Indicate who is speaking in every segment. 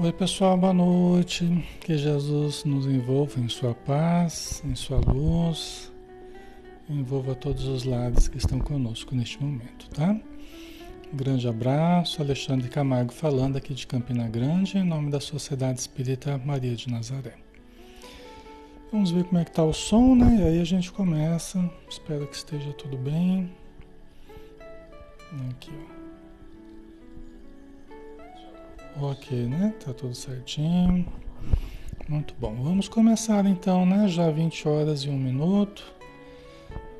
Speaker 1: Oi, pessoal, boa noite. Que Jesus nos envolva em Sua paz, em Sua luz, envolva todos os lados que estão conosco neste momento, tá? Um grande abraço, Alexandre Camargo falando aqui de Campina Grande, em nome da Sociedade Espírita Maria de Nazaré. Vamos ver como é que tá o som, né? E aí a gente começa. Espero que esteja tudo bem. Aqui, ó. Ok, né? Tá tudo certinho. Muito bom. Vamos começar então, né? Já 20 horas e um minuto.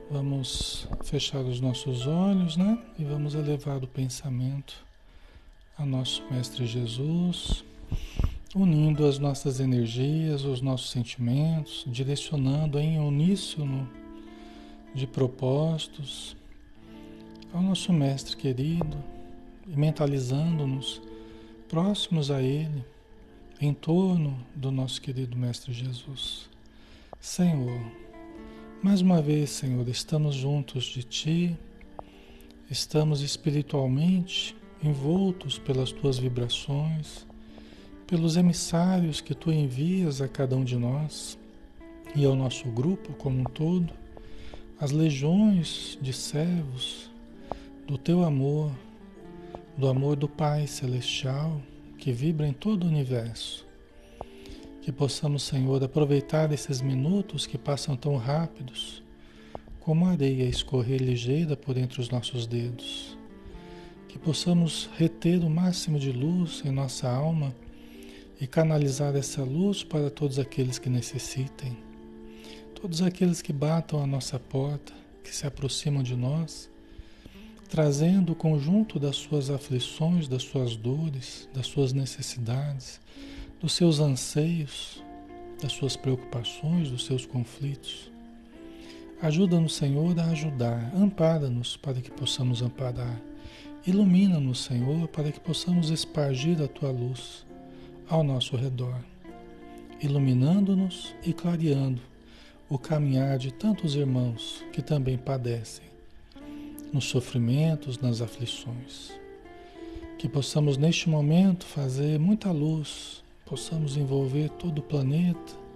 Speaker 1: Vamos fechar os nossos olhos, né? E vamos elevar o pensamento a nosso Mestre Jesus, unindo as nossas energias, os nossos sentimentos, direcionando em uníssono de propósitos ao nosso Mestre querido e mentalizando-nos próximos a Ele, em torno do nosso querido Mestre Jesus. Senhor, mais uma vez, Senhor, estamos juntos de Ti, estamos espiritualmente envoltos pelas Tuas vibrações, pelos emissários que Tu envias a cada um de nós e ao nosso grupo como um todo, as legiões de servos do Teu amor do amor do Pai Celestial que vibra em todo o universo. Que possamos, Senhor, aproveitar esses minutos que passam tão rápidos, como a areia escorrer ligeira por entre os nossos dedos. Que possamos reter o máximo de luz em nossa alma e canalizar essa luz para todos aqueles que necessitem, todos aqueles que batam a nossa porta, que se aproximam de nós trazendo o conjunto das suas aflições, das suas dores, das suas necessidades, dos seus anseios, das suas preocupações, dos seus conflitos. Ajuda-nos, Senhor, a ajudar, ampara-nos para que possamos amparar. Ilumina-nos, Senhor, para que possamos espargir a tua luz ao nosso redor, iluminando-nos e clareando o caminhar de tantos irmãos que também padecem nos sofrimentos, nas aflições. Que possamos neste momento fazer muita luz, possamos envolver todo o planeta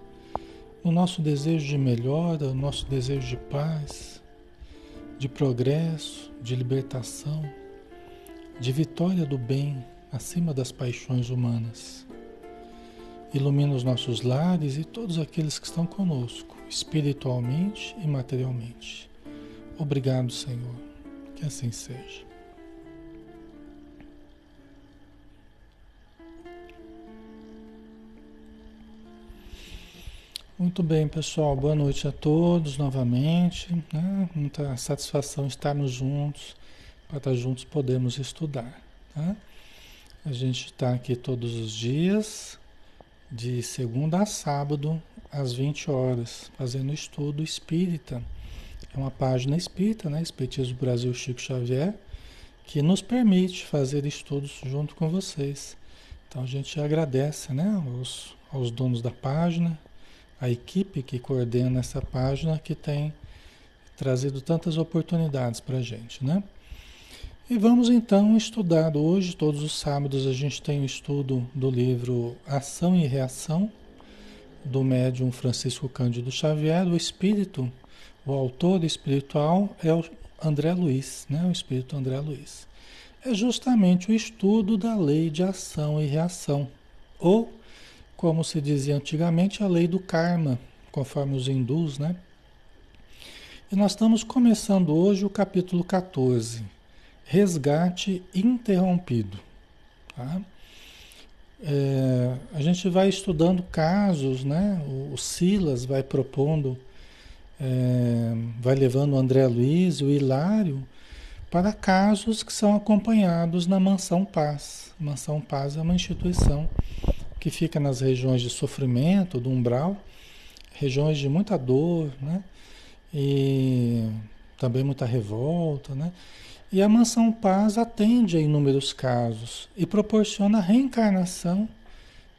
Speaker 1: no nosso desejo de melhora, no nosso desejo de paz, de progresso, de libertação, de vitória do bem acima das paixões humanas. Ilumina os nossos lares e todos aqueles que estão conosco, espiritualmente e materialmente. Obrigado, Senhor. Que assim seja. Muito bem, pessoal. Boa noite a todos novamente. Né? Muita satisfação estarmos juntos. Para estar juntos podemos estudar. Tá? A gente está aqui todos os dias, de segunda a sábado, às 20 horas, fazendo estudo espírita é uma página espírita, né? Espiritismo Brasil Chico Xavier, que nos permite fazer estudos junto com vocês. Então a gente agradece né, aos, aos donos da página, a equipe que coordena essa página que tem trazido tantas oportunidades para a gente, né? E vamos então estudar hoje, todos os sábados a gente tem o estudo do livro Ação e Reação, do médium Francisco Cândido Xavier, o Espírito o autor espiritual é o André Luiz, né? o espírito André Luiz. É justamente o estudo da lei de ação e reação, ou, como se dizia antigamente, a lei do karma, conforme os hindus, né? E nós estamos começando hoje o capítulo 14, Resgate Interrompido. Tá? É, a gente vai estudando casos, né? O, o Silas vai propondo é, vai levando o André Luiz e o Hilário para casos que são acompanhados na Mansão Paz. Mansão Paz é uma instituição que fica nas regiões de sofrimento, do umbral, regiões de muita dor, né? E também muita revolta, né? E a Mansão Paz atende a inúmeros casos e proporciona reencarnação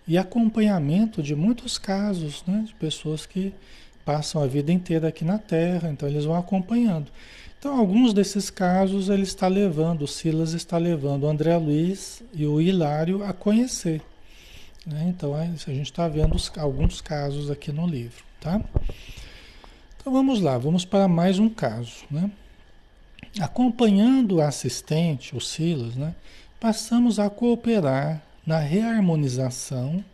Speaker 1: e acompanhamento de muitos casos, né? De pessoas que passam a vida inteira aqui na Terra, então eles vão acompanhando. Então, alguns desses casos ele está levando, o Silas está levando o André Luiz e o Hilário a conhecer Né? Então a gente está vendo os, alguns casos aqui no livro, tá? Então vamos lá, vamos para mais um caso, né? Acompanhando o assistente, o Silas, né, passamos a cooperar na reharmonização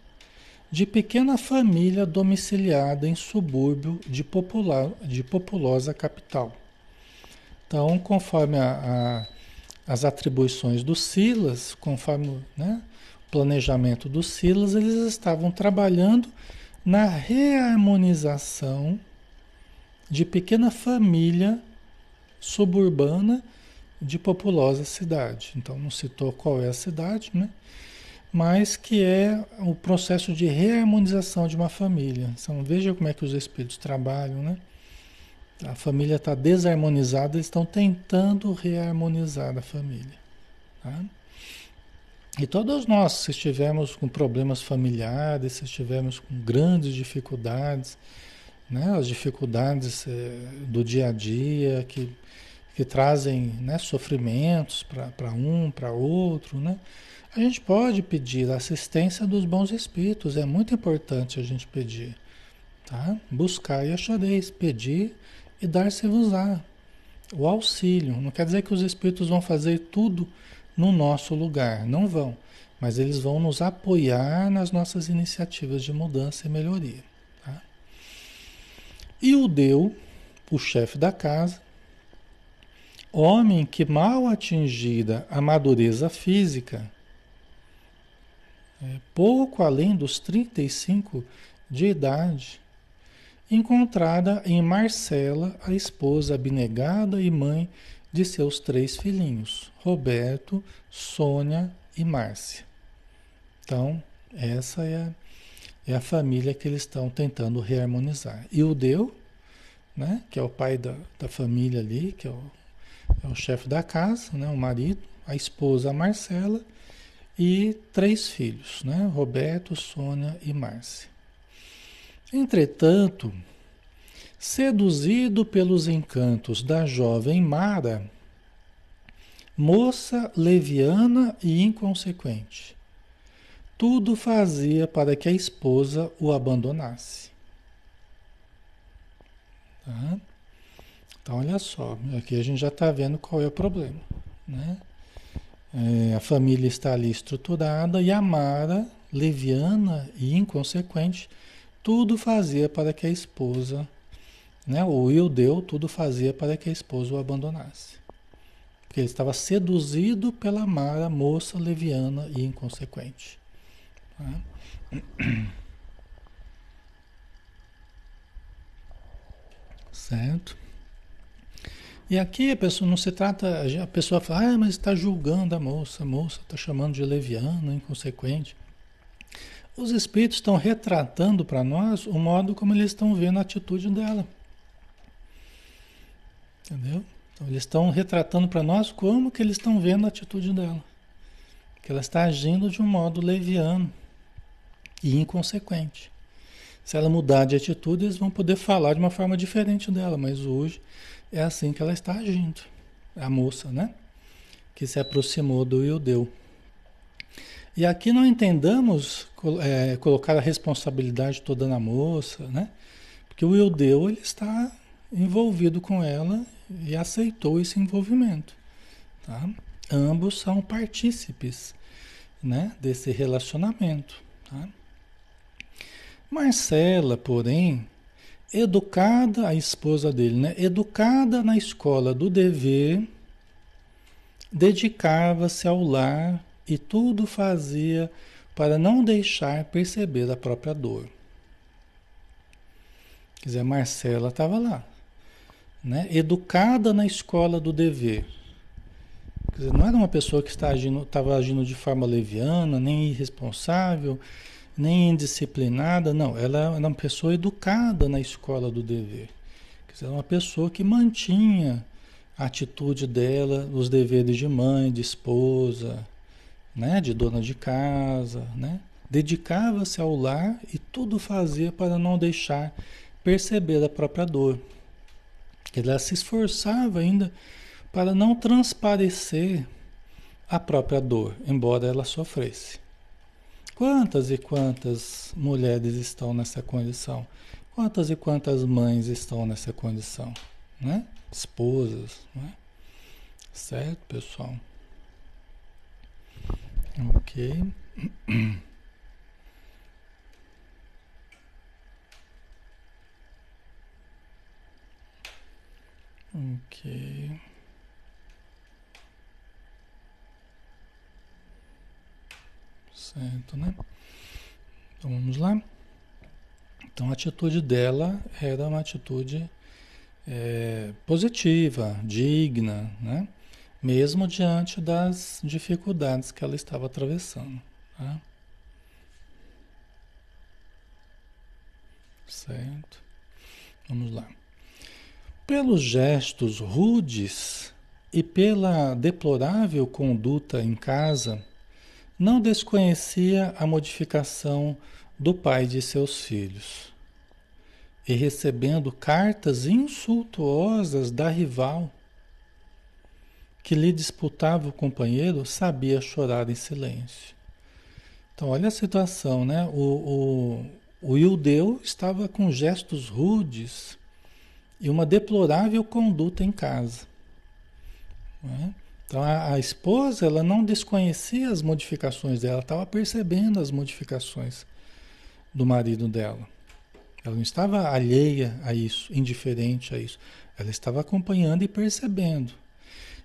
Speaker 1: de pequena família domiciliada em subúrbio de, popular, de populosa capital. Então, conforme a, a, as atribuições do Silas, conforme né, o planejamento do Silas, eles estavam trabalhando na reharmonização de pequena família suburbana de populosa cidade. Então não citou qual é a cidade, né? Mas que é o processo de reharmonização de uma família. Então veja como é que os espíritos trabalham, né? A família está desarmonizada, eles estão tentando reharmonizar a família. Tá? E todos nós, se estivermos com problemas familiares, se estivermos com grandes dificuldades, né? as dificuldades é, do dia a dia que que trazem né, sofrimentos para um, para outro, né? A gente pode pedir a assistência dos bons espíritos, é muito importante a gente pedir, tá? Buscar e achareis, pedir e dar-se-vos-á. O auxílio, não quer dizer que os espíritos vão fazer tudo no nosso lugar, não vão, mas eles vão nos apoiar nas nossas iniciativas de mudança e melhoria. Tá? E o deu, o chefe da casa, Homem que mal atingida a madureza física, é, pouco além dos 35 de idade, encontrada em Marcela, a esposa abnegada e mãe de seus três filhinhos, Roberto, Sônia e Márcia. Então, essa é a, é a família que eles estão tentando reharmonizar. E o Deu, né, que é o pai da, da família ali, que é o é o chefe da casa, né, o marido, a esposa Marcela e três filhos, né, Roberto, Sônia e Márcia. Entretanto, seduzido pelos encantos da jovem Mara, moça leviana e inconsequente, tudo fazia para que a esposa o abandonasse. Tá? Então, olha só, aqui a gente já está vendo qual é o problema. Né? É, a família está ali estruturada e a Mara, leviana e inconsequente, tudo fazia para que a esposa, né? o Will deu, tudo fazia para que a esposa o abandonasse. Porque ele estava seduzido pela Mara, moça leviana e inconsequente. Tá? Certo? E aqui a pessoa não se trata, a pessoa fala, ah, mas está julgando a moça, a moça está chamando de leviano, inconsequente. Os espíritos estão retratando para nós o modo como eles estão vendo a atitude dela. Entendeu? Então, eles estão retratando para nós como que eles estão vendo a atitude dela. Que ela está agindo de um modo leviano e inconsequente. Se ela mudar de atitude, eles vão poder falar de uma forma diferente dela, mas hoje é assim que ela está agindo. A moça, né? Que se aproximou do Ildeu. E aqui não entendamos é, colocar a responsabilidade toda na moça, né? Porque o Ildeu ele está envolvido com ela e aceitou esse envolvimento. Tá? Ambos são partícipes né, desse relacionamento. Tá? Marcela, porém, educada, a esposa dele, né? Educada na escola do dever, dedicava-se ao lar e tudo fazia para não deixar perceber a própria dor. Quer dizer, Marcela estava lá, né? educada na escola do dever. Quer dizer, não era uma pessoa que estava agindo, estava agindo de forma leviana, nem irresponsável, nem indisciplinada, não. Ela era uma pessoa educada na escola do dever. Quer dizer, uma pessoa que mantinha a atitude dela, os deveres de mãe, de esposa, né, de dona de casa, né? Dedicava-se ao lar e tudo fazia para não deixar perceber a própria dor. Ela se esforçava ainda para não transparecer a própria dor, embora ela sofresse. Quantas e quantas mulheres estão nessa condição? Quantas e quantas mães estão nessa condição? Né? Esposas, né? Certo, pessoal? Ok. Ok. Certo, né? Então vamos lá. Então a atitude dela era uma atitude é, positiva, digna, né? Mesmo diante das dificuldades que ela estava atravessando. Tá? Certo? Vamos lá. Pelos gestos rudes e pela deplorável conduta em casa, não desconhecia a modificação do pai de seus filhos. E recebendo cartas insultuosas da rival, que lhe disputava o companheiro, sabia chorar em silêncio. Então, olha a situação, né? O, o, o Ildeu estava com gestos rudes e uma deplorável conduta em casa. Né? Então a, a, esposa ela não desconhecia as modificações dela, estava percebendo as modificações do marido dela. Ela não estava alheia a isso, indiferente a isso. Ela estava acompanhando e percebendo.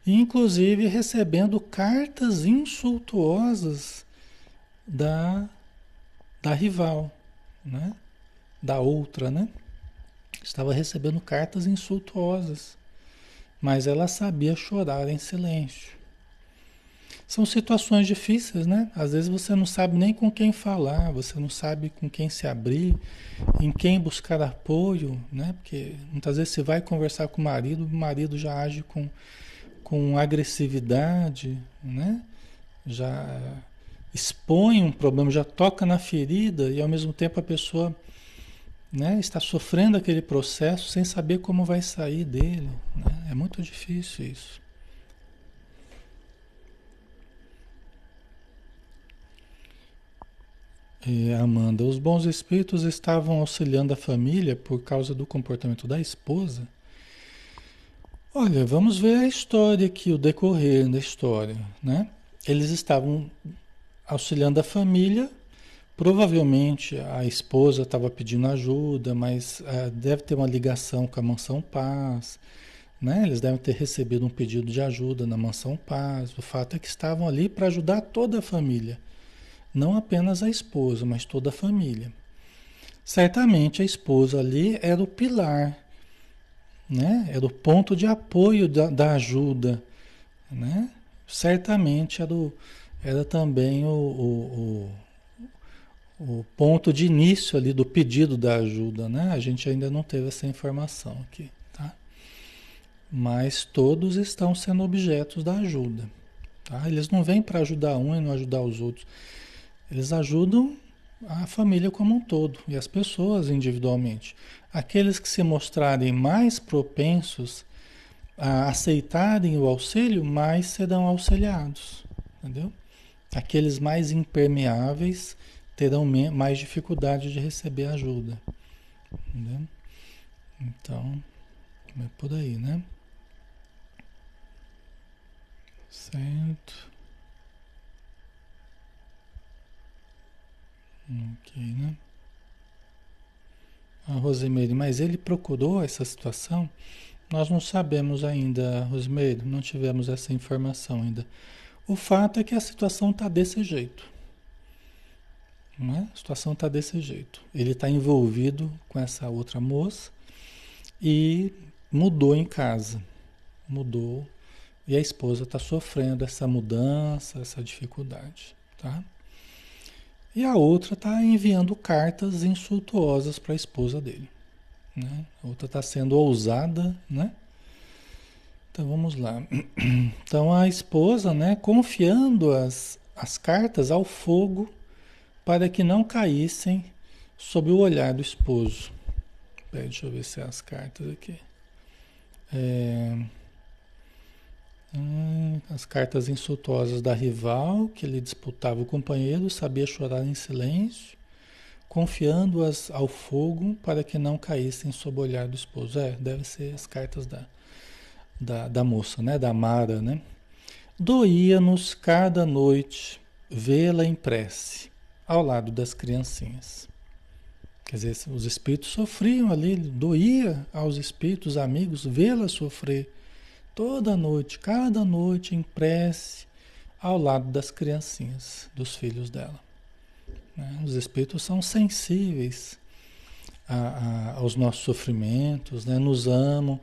Speaker 1: E, inclusive recebendo cartas insultuosas da, da rival, né? da outra, né? Estava recebendo cartas insultuosas mas ela sabia chorar em silêncio. São situações difíceis, né? Às vezes você não sabe nem com quem falar, você não sabe com quem se abrir, em quem buscar apoio, né? Porque muitas vezes você vai conversar com o marido, o marido já age com, com agressividade, né? Já expõe um problema, já toca na ferida e ao mesmo tempo a pessoa né, está sofrendo aquele processo sem saber como vai sair dele. Né? É muito difícil isso. E Amanda, os bons espíritos estavam auxiliando a família por causa do comportamento da esposa? Olha, vamos ver a história aqui, o decorrer da história, né? Eles estavam auxiliando a família Provavelmente a esposa estava pedindo ajuda, mas uh, deve ter uma ligação com a Mansão Paz. Né? Eles devem ter recebido um pedido de ajuda na Mansão Paz. O fato é que estavam ali para ajudar toda a família. Não apenas a esposa, mas toda a família. Certamente a esposa ali era o pilar, né? era o ponto de apoio da, da ajuda. Né? Certamente era, o, era também o, o, o o ponto de início ali do pedido da ajuda, né? A gente ainda não teve essa informação aqui, tá? Mas todos estão sendo objetos da ajuda, tá? Eles não vêm para ajudar um e não ajudar os outros. Eles ajudam a família como um todo e as pessoas individualmente. Aqueles que se mostrarem mais propensos a aceitarem o auxílio, mais serão auxiliados, entendeu? Aqueles mais impermeáveis terão mais dificuldade de receber ajuda. Entendeu? Então, é por aí, né? Certo. Ok, né? A Rosemeire, mas ele procurou essa situação? Nós não sabemos ainda, Rosemeire, não tivemos essa informação ainda. O fato é que a situação está desse jeito. Né? A situação está desse jeito. Ele está envolvido com essa outra moça e mudou em casa. Mudou. E a esposa está sofrendo essa mudança, essa dificuldade. Tá? E a outra está enviando cartas insultuosas para a esposa dele. Né? A outra está sendo ousada, né? Então vamos lá. Então a esposa, né, confiando as, as cartas ao fogo para que não caíssem sob o olhar do esposo. Pera, deixa eu ver se é as cartas aqui. É, Hum, as cartas insultuosas da rival, que ele disputava o companheiro, sabia chorar em silêncio, confiando-as ao fogo para que não caíssem sob o olhar do esposo. É, deve ser as cartas da, da, da moça, né? Da Mara, né? Doía-nos cada noite vê-la em prece, ao lado das criancinhas. Quer dizer, os espíritos sofriam ali, doía aos espíritos amigos vê-la sofrer toda noite, cada noite em prece, ao lado das criancinhas, dos filhos dela. Né? Os espíritos são sensíveis a, a, aos nossos sofrimentos, né? nos amam,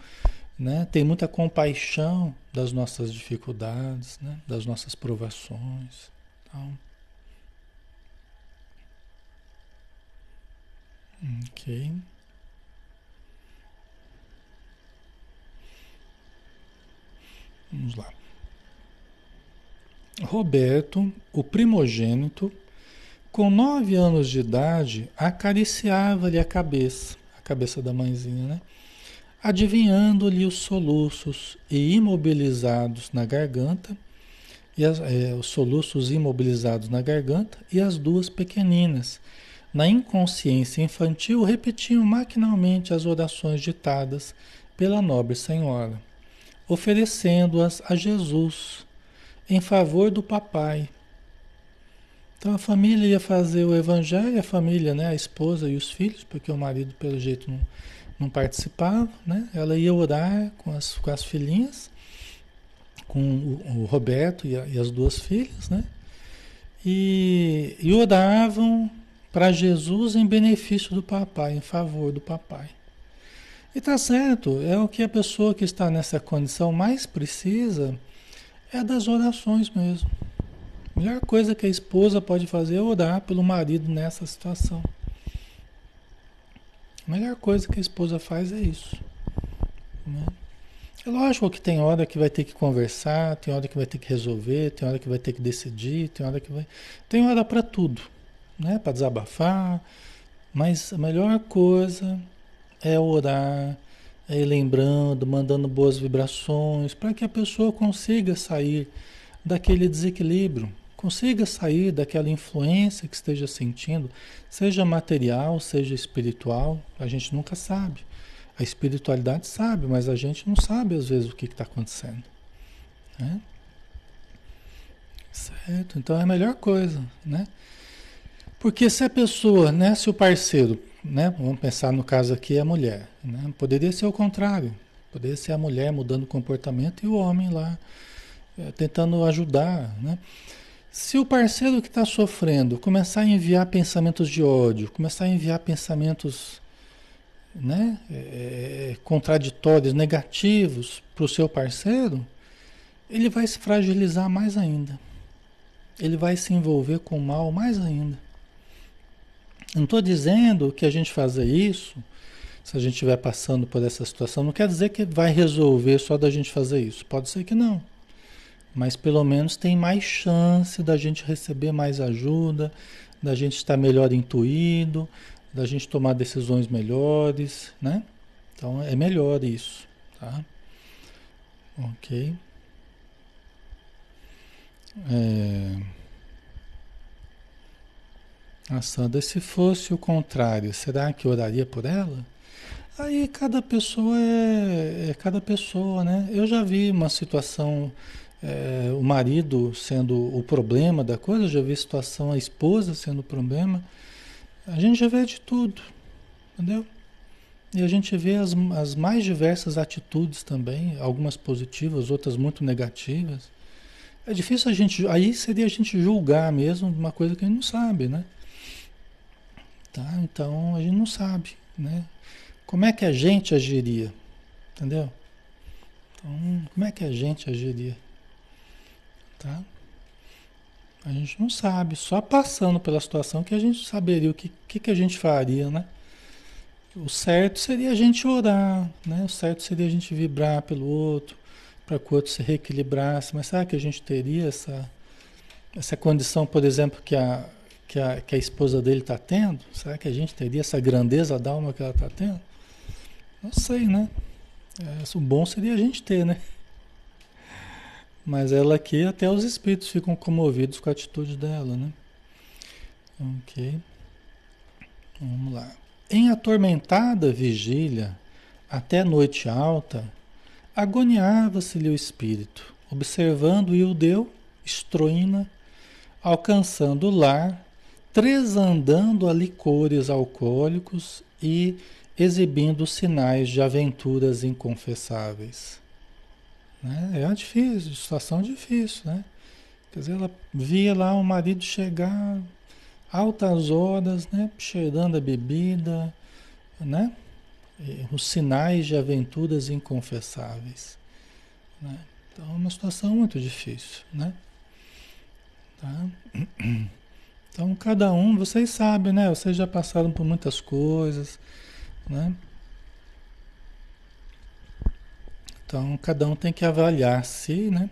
Speaker 1: né? tem muita compaixão das nossas dificuldades, né? das nossas provações. Então, Ok. Vamos lá. Roberto, o primogênito, com nove anos de idade, acariciava-lhe a cabeça, a cabeça da mãezinha, né? Adivinhando-lhe os soluços e imobilizados na garganta, e as, é, os soluços imobilizados na garganta e as duas pequeninas, na inconsciência infantil, repetiam maquinalmente as orações ditadas pela nobre senhora, oferecendo-as a Jesus em favor do papai. Então a família ia fazer o evangelho, a família, né, a esposa e os filhos, porque o marido pelo jeito não, não participava, né? Ela ia orar com as, com as filhinhas, com o, o Roberto e, a, e, as duas filhas, né? E, e oravam para Jesus em benefício do papai, em favor do papai. E tá certo, é o que a pessoa que está nessa condição mais precisa é das orações mesmo. A melhor coisa que a esposa pode fazer é orar pelo marido nessa situação. A melhor coisa que a esposa faz é isso. Né? É lógico que tem hora que vai ter que conversar, tem hora que vai ter que resolver, tem hora que vai ter que decidir, tem hora que vai. Tem hora para tudo né? Para desabafar. Mas a melhor coisa é orar, é lembrando, mandando boas vibrações, para que a pessoa consiga sair daquele desequilíbrio, consiga sair daquela influência que esteja sentindo, seja material, seja espiritual, a gente nunca sabe. A espiritualidade sabe, mas a gente não sabe às vezes o que está acontecendo. Né? Certo? Então é a melhor coisa, né? Porque se a pessoa, né, se o parceiro, né, vamos pensar no caso aqui a mulher, né, poderia ser o contrário, poderia ser a mulher mudando o comportamento e o homem lá é, tentando ajudar, né? Se o parceiro que está sofrendo começar a enviar pensamentos de ódio, começar a enviar pensamentos né, é, contraditórios, negativos para o seu parceiro, ele vai se fragilizar mais ainda. Ele vai se envolver com o mal mais ainda. Não estou dizendo que a gente fazer isso, se a gente estiver passando por essa situação, não quer dizer que vai resolver só da gente fazer isso. Pode ser que não. Mas pelo menos tem mais chance da gente receber mais ajuda, da gente estar melhor intuído, da gente tomar decisões melhores, né? Então é melhor isso, tá? Ok. É... A Sandra, se fosse o contrário, será que oraria por ela? Aí cada pessoa é, é cada pessoa, né? Eu já vi uma situação, é, o marido sendo o problema da coisa, já vi situação a esposa sendo o problema. A gente já vê de tudo, entendeu? E a gente vê as, as mais diversas atitudes também, algumas positivas, outras muito negativas. É difícil a gente. Aí seria a gente julgar mesmo uma coisa que a gente não sabe, né? Tá? Então a gente não sabe, né? Como é que a gente agiria? Entendeu? Então, como é que a gente agiria? Tá? A gente não sabe, só passando pela situação que a gente saberia o que, que, que a gente faria, né? O certo seria a gente orar, né? O certo seria a gente vibrar pelo outro, para que o outro se reequilibrasse. Mas será que a gente teria essa, essa condição, por exemplo, que a, que a, que a esposa dele está tendo? Será que a gente teria essa grandeza da alma que ela está tendo? Não sei, né? É, o bom seria a gente ter, né? Mas ela aqui, até os espíritos ficam comovidos com a atitude dela, né? Ok. Vamos lá. Em atormentada vigília, até noite alta, agoniava-se-lhe o espírito, observando o Ildeu, Estroína, alcançando o lar, tresandando a licores alcoólicos e exibindo sinais de aventuras inconfessáveis. Né? É uma difícil, situação difícil, né? Quer dizer, ela via lá o marido chegar altas horas, né? Cheirando a bebida, né? Os sinais de aventuras inconfessáveis. Né? Então é uma situação muito difícil, né? Tá? Então cada um, vocês sabem, né? Vocês já passaram por muitas coisas, né? Então, cada um tem que avaliar se, né?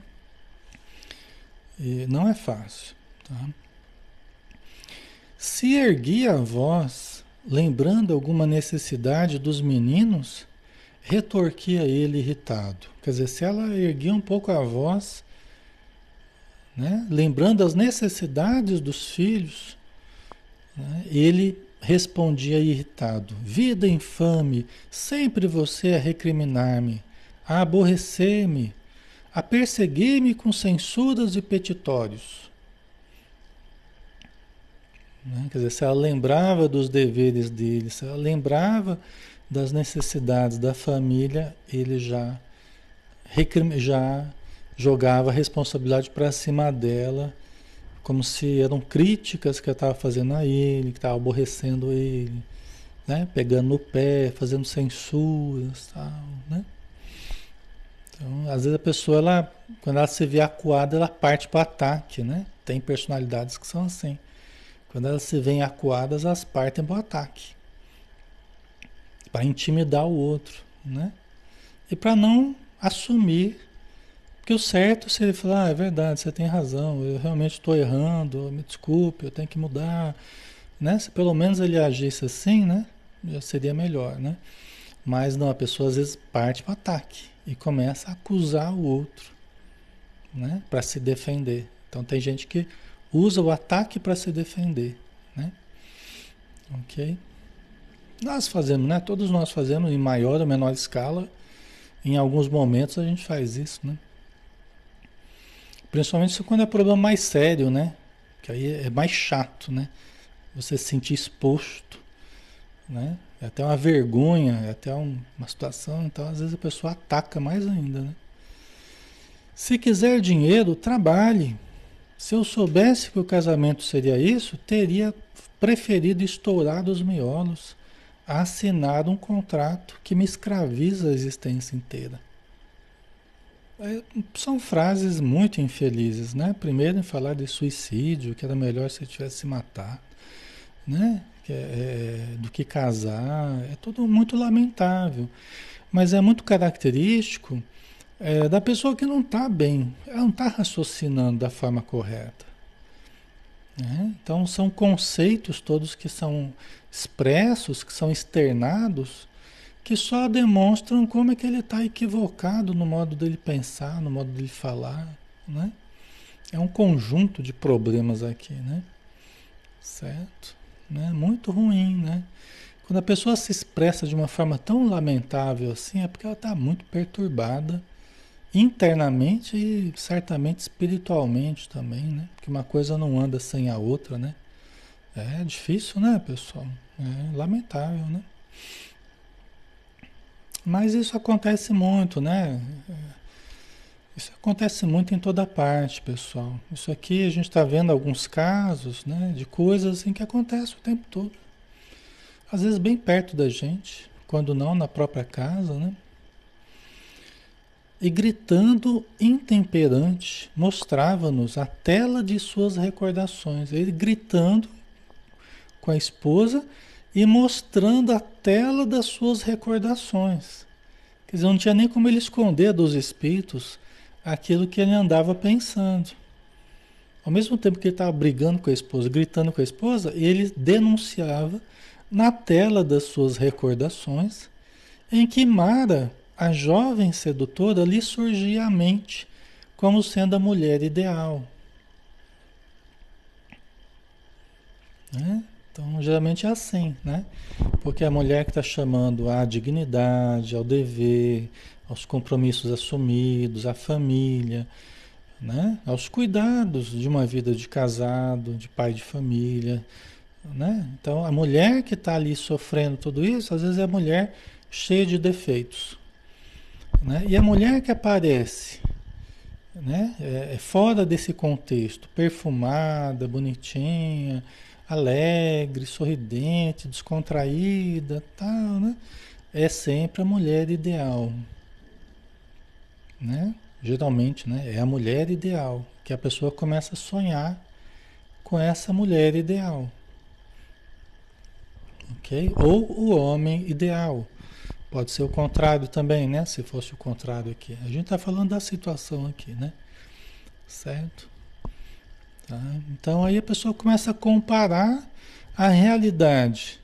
Speaker 1: E não é fácil, tá? Se erguia a voz, lembrando alguma necessidade dos meninos, retorquia ele irritado. Quer dizer, se ela erguia um pouco a voz, né? lembrando as necessidades dos filhos, né? ele respondia irritado: Vida infame, sempre você a recriminar-me a aborrecer-me, a perseguir-me com censuras e petitórios. Né? Quer dizer, se ela lembrava dos deveres dele, se ela lembrava das necessidades da família, ele já, já jogava a responsabilidade para cima dela, como se eram críticas que ela estava fazendo a ele, que estava aborrecendo ele, né? pegando no pé, fazendo censuras, tal, né? Então, às vezes a pessoa, ela, quando ela se vê acuada, ela parte para ataque, né? Tem personalidades que são assim. Quando elas se veem acuadas, elas partem para o ataque. Para intimidar o outro, né? E para não assumir que o certo se ele falar, ah, é verdade, você tem razão, eu realmente estou errando, me desculpe, eu tenho que mudar, né? Se pelo menos ele agisse assim, né? Já seria melhor, né? Mas não, a pessoa às vezes parte para o ataque e começa a acusar o outro, né? Para se defender. Então tem gente que usa o ataque para se defender, né? Ok? Nós fazemos, né? Todos nós fazemos em maior ou menor escala. Em alguns momentos a gente faz isso, né? Principalmente quando é problema mais sério, né? Que aí é mais chato, né? Você se sentir exposto, né? É até uma vergonha, é até um, uma situação, então às vezes a pessoa ataca mais ainda, né? Se quiser dinheiro, trabalhe. Se eu soubesse que o casamento seria isso, teria preferido estourar os miolos, assinar um contrato que me escraviza a existência inteira. São frases muito infelizes, né? Primeiro em falar de suicídio, que era melhor se tivesse se matar, né? é, é, do que casar, é tudo muito lamentável. Mas é muito característico é, da pessoa que não está bem, ela não está raciocinando da forma correta. Né? Então são conceitos todos que são expressos, que são externados, que só demonstram como é que ele está equivocado no modo dele pensar, no modo dele falar. Né? É um conjunto de problemas aqui, né? Certo? né? Muito ruim, né? Quando a pessoa se expressa de uma forma tão lamentável assim, é porque ela está muito perturbada internamente e certamente espiritualmente também, né? Porque uma coisa não anda sem a outra, né? É difícil, né, pessoal? É lamentável, né? Mas isso acontece muito, né? Isso acontece muito em toda parte, pessoal. Isso aqui a gente está vendo alguns casos né, de coisas assim que acontecem o tempo todo. Às vezes bem perto da gente, quando não na própria casa, né? E gritando intemperante, mostrava-nos a tela de suas recordações. Ele gritando com a esposa e mostrando a tela das suas recordações. Quer dizer, não tinha nem como ele esconder dos espíritos aquilo que ele andava pensando. Ao mesmo tempo que ele estava brigando com a esposa, gritando com a esposa, ele denunciava na tela das suas recordações em que Mara, a jovem sedutora, lhe surgia à mente como sendo a mulher ideal. Né? Então, geralmente é assim, né? Porque a mulher que está chamando à dignidade, ao dever, aos compromissos assumidos, à família, né? aos cuidados de uma vida de casado, de pai de família. Né? Então, a mulher que está ali sofrendo tudo isso, às vezes é a mulher cheia de defeitos. Né? E a mulher que aparece né? é, é fora desse contexto, perfumada, bonitinha, alegre, sorridente, descontraída, tal, né? É sempre a mulher ideal, né? Geralmente, né? É a mulher ideal que a pessoa começa a sonhar com essa mulher ideal, ok? Ou o homem ideal. Pode ser o contrário também, né? Se fosse o contrário aqui. A gente está falando da situação aqui, né? Certo? Tá? Então aí a pessoa começa a comparar a realidade,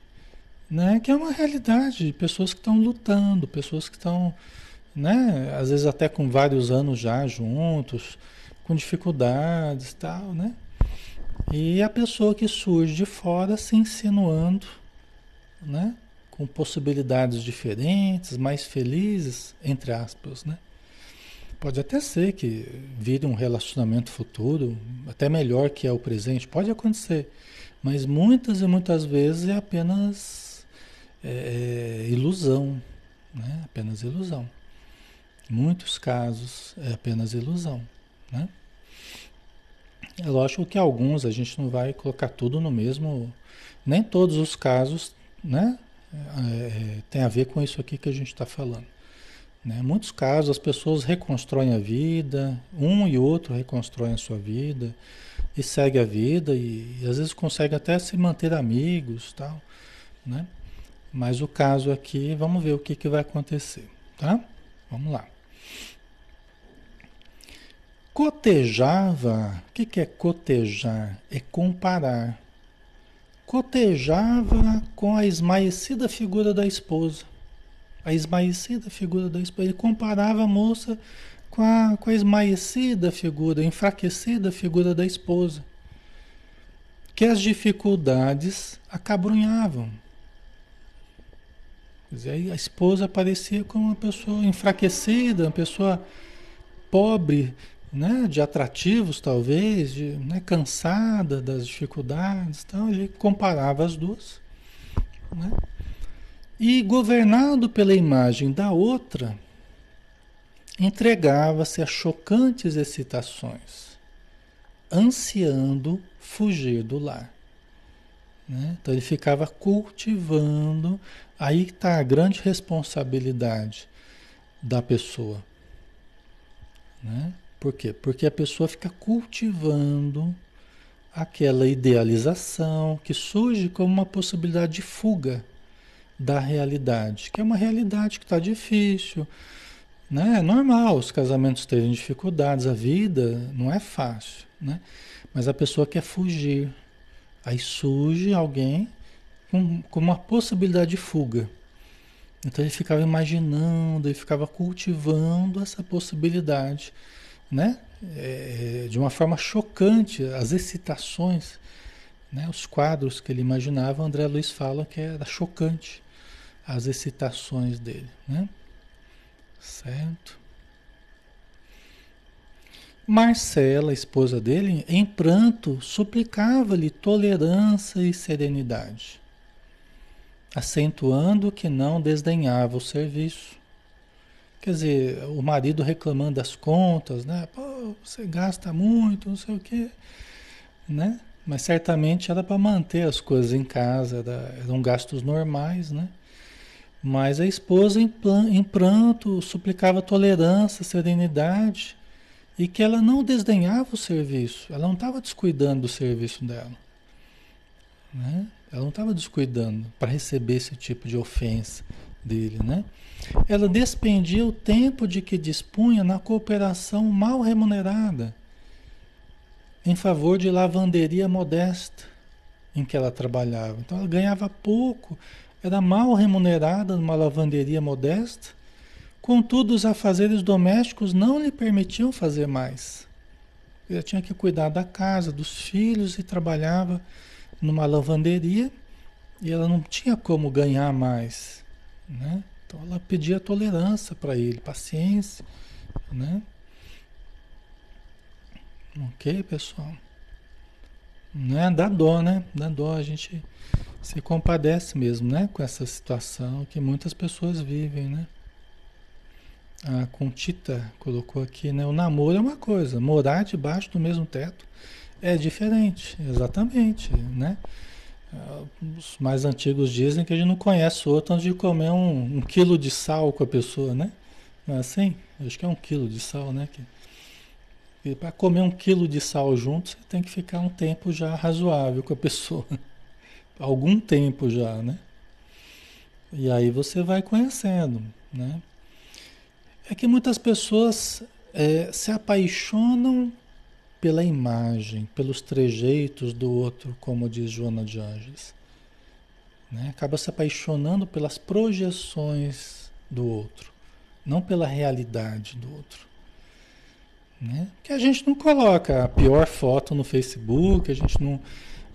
Speaker 1: né? que é uma realidade de pessoas que estão lutando, pessoas que estão, né? às vezes até com vários anos já juntos, com dificuldades e tal, né? E a pessoa que surge de fora se insinuando, né? Com possibilidades diferentes, mais felizes, entre aspas, né? Pode até ser que vire um relacionamento futuro, até melhor que é o presente, pode acontecer. Mas muitas e muitas vezes é apenas é, é, ilusão, né? apenas ilusão. Muitos casos é apenas ilusão. Né? É lógico que alguns a gente não vai colocar tudo no mesmo. Nem todos os casos né? É, é tem a ver com isso aqui que a gente está falando. Né? Muitos casos as pessoas reconstroem a vida, um e outro reconstroem a sua vida e segue a vida e, e às vezes consegue até se manter amigos, tal, né? Mas o caso aqui, vamos ver o que, que vai acontecer, tá? Vamos lá. Cotejava, o que, que é cotejar? É comparar. Cotejava com a esmaecida figura da esposa a esmaecida figura da esposa. Ele comparava a moça com a, com a esmaecida figura, enfraquecida figura da esposa. Que as dificuldades acabrunhavam. Quer dizer, a esposa parecia como uma pessoa enfraquecida, uma pessoa pobre, né, de atrativos talvez, de, né, cansada das dificuldades. Então ele comparava as duas. Né? E governado pela imagem da outra, entregava-se a chocantes excitações, ansiando fugir do lar. Né? Então ele ficava cultivando, aí está a grande responsabilidade da pessoa. Né? Por quê? Porque a pessoa fica cultivando aquela idealização que surge como uma possibilidade de fuga da realidade, que é uma realidade que está difícil. Né? É normal os casamentos terem dificuldades, a vida não é fácil, né? mas a pessoa quer fugir. Aí surge alguém com, com uma possibilidade de fuga. Então ele ficava imaginando, ele ficava cultivando essa possibilidade, né? É, de uma forma chocante, as excitações, né? os quadros que ele imaginava, André Luiz fala que era chocante as excitações dele, né? Certo? Marcela, esposa dele, em pranto, suplicava-lhe tolerância e serenidade, acentuando que não desdenhava o serviço. Quer dizer, o marido reclamando das contas, né? Pô, você gasta muito, não sei o quê, né? Mas certamente era para manter as coisas em casa, era, eram gastos normais, né? Mas a esposa, em, em pranto, suplicava tolerância, serenidade e que ela não desdenhava o serviço, ela não estava descuidando do serviço dela. Né? Ela não estava descuidando para receber esse tipo de ofensa dele. Né? Ela despendia o tempo de que dispunha na cooperação mal remunerada em favor de lavanderia modesta em que ela trabalhava. Então ela ganhava pouco era mal remunerada numa lavanderia modesta, Contudo, os afazeres domésticos não lhe permitiam fazer mais. Ele tinha que cuidar da casa, dos filhos e trabalhava numa lavanderia e ela não tinha como ganhar mais, né? Então ela pedia tolerância para ele, paciência, né? Ok, pessoal? Né? Dá dó, né? Dá dó, a gente se compadece mesmo, né? Com essa situação que muitas pessoas vivem, né? A Contita colocou aqui, né? O namoro é uma coisa, morar debaixo do mesmo teto é diferente, exatamente, né? Os mais antigos dizem que a gente não conhece o outro antes de comer um, um quilo de sal com a pessoa, né? Não é assim? Acho que é um quilo de sal, né? Que, para comer um quilo de sal junto, você tem que ficar um tempo já razoável com a pessoa. Algum tempo já, né? E aí você vai conhecendo, né? É que muitas pessoas é, se apaixonam pela imagem, pelos trejeitos do outro, como diz Joana de Anjos. Né? Acaba se apaixonando pelas projeções do outro, não pela realidade do outro. Né? Que a gente não coloca a pior foto no Facebook, a gente não,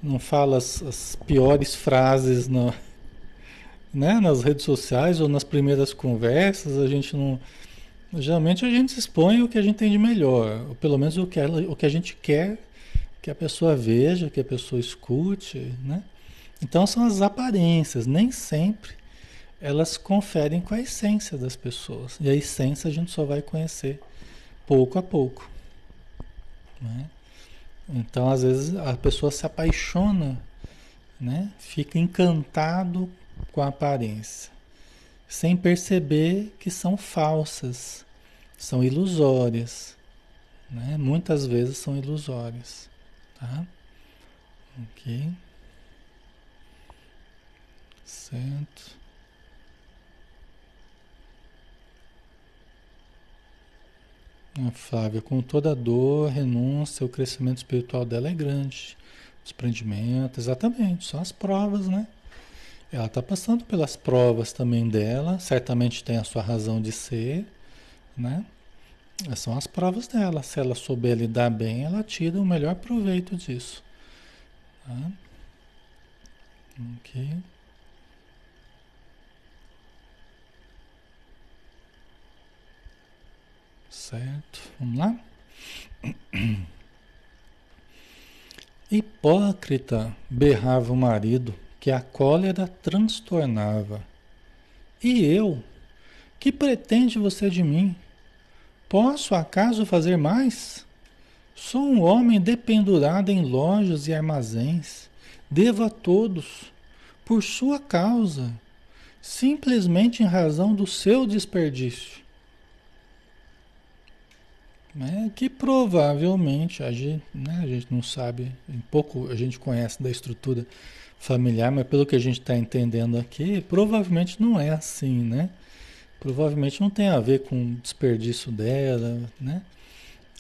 Speaker 1: não fala as, as piores frases no, né? nas redes sociais ou nas primeiras conversas, a gente não. Geralmente a gente expõe o que a gente tem de melhor, ou pelo menos o que, ela, o que a gente quer que a pessoa veja, que a pessoa escute, né? Então são as aparências, nem sempre elas conferem com a essência das pessoas. E a essência a gente só vai conhecer pouco a pouco. Né? Então, às vezes, a pessoa se apaixona, né? fica encantado com a aparência, sem perceber que são falsas, são ilusórias. Né? Muitas vezes são ilusórias. Tá? Ok. Certo. A Flávia, com toda a dor, renúncia, o crescimento espiritual dela é grande. Desprendimento, exatamente, são as provas, né? Ela está passando pelas provas também dela, certamente tem a sua razão de ser, né? São as provas dela. Se ela souber lidar bem, ela tira o melhor proveito disso. Tá? Ok. Certo, vamos lá? Hipócrita, berrava o marido, que a cólera transtornava. E eu? Que pretende você de mim? Posso acaso fazer mais? Sou um homem dependurado em lojas e armazéns. Devo a todos, por sua causa, simplesmente em razão do seu desperdício né, que provavelmente a gente, né, a gente não sabe, um pouco a gente conhece da estrutura familiar, mas pelo que a gente está entendendo aqui, provavelmente não é assim, né? Provavelmente não tem a ver com o desperdício dela, né?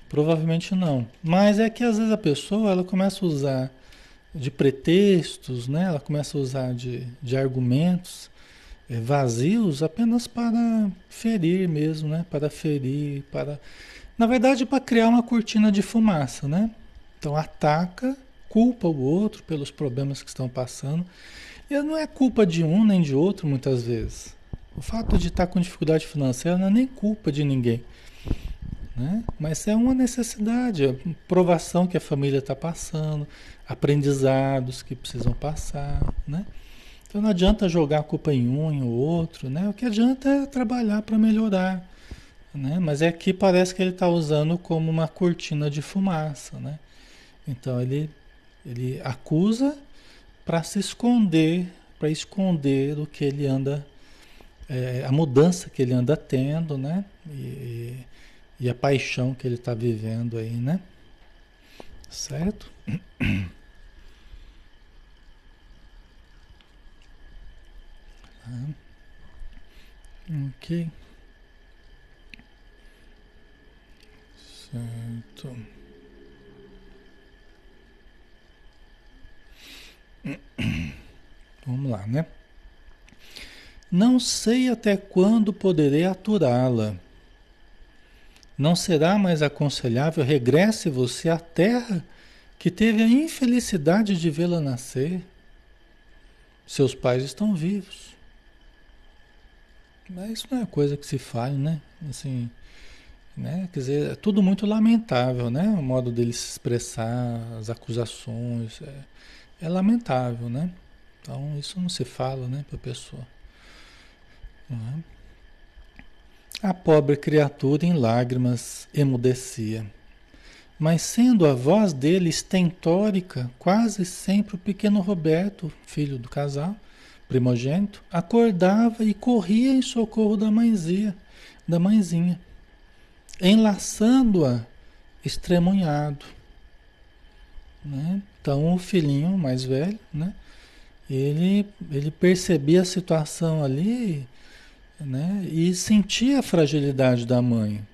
Speaker 1: Provavelmente não. Mas é que às vezes a pessoa ela começa a usar de pretextos, né? Ela começa a usar de, de argumentos é, vazios apenas para ferir mesmo, né? Para ferir, para na verdade, para criar uma cortina de fumaça, né? Então ataca, culpa o outro pelos problemas que estão passando. E não é culpa de um nem de outro, muitas vezes. O fato de estar com dificuldade financeira não é nem culpa de ninguém. Né? Mas é uma necessidade, a provação que a família está passando, aprendizados que precisam passar. Né? Então não adianta jogar a culpa em um e o outro. Né? O que adianta é trabalhar para melhorar. Né? Mas é que parece que ele está usando como uma cortina de fumaça, né? Então ele, ele acusa para se esconder, para esconder o que ele anda, é, a mudança que ele anda tendo, né? E, e a paixão que ele está vivendo aí, né? Certo? Tá. Ok. Vamos lá, né? Não sei até quando poderei aturá-la. Não será mais aconselhável regresse você à terra que teve a infelicidade de vê-la nascer. Seus pais estão vivos. Mas isso não é coisa que se fale, né? Assim, né? Quer dizer, é tudo muito lamentável, né? O modo dele se expressar, as acusações, é, é lamentável, né? Então isso não se fala, né, para a pessoa. Uhum. A pobre criatura em lágrimas emudecia. Mas sendo a voz dele estentórica, quase sempre o pequeno Roberto, filho do casal, primogênito, acordava e corria em socorro da mãezinha, da mãezinha, enlaçando-a estremunhado. Né? Então o filhinho mais velho, né? ele, ele percebia a situação ali né? e sentia a fragilidade da mãe.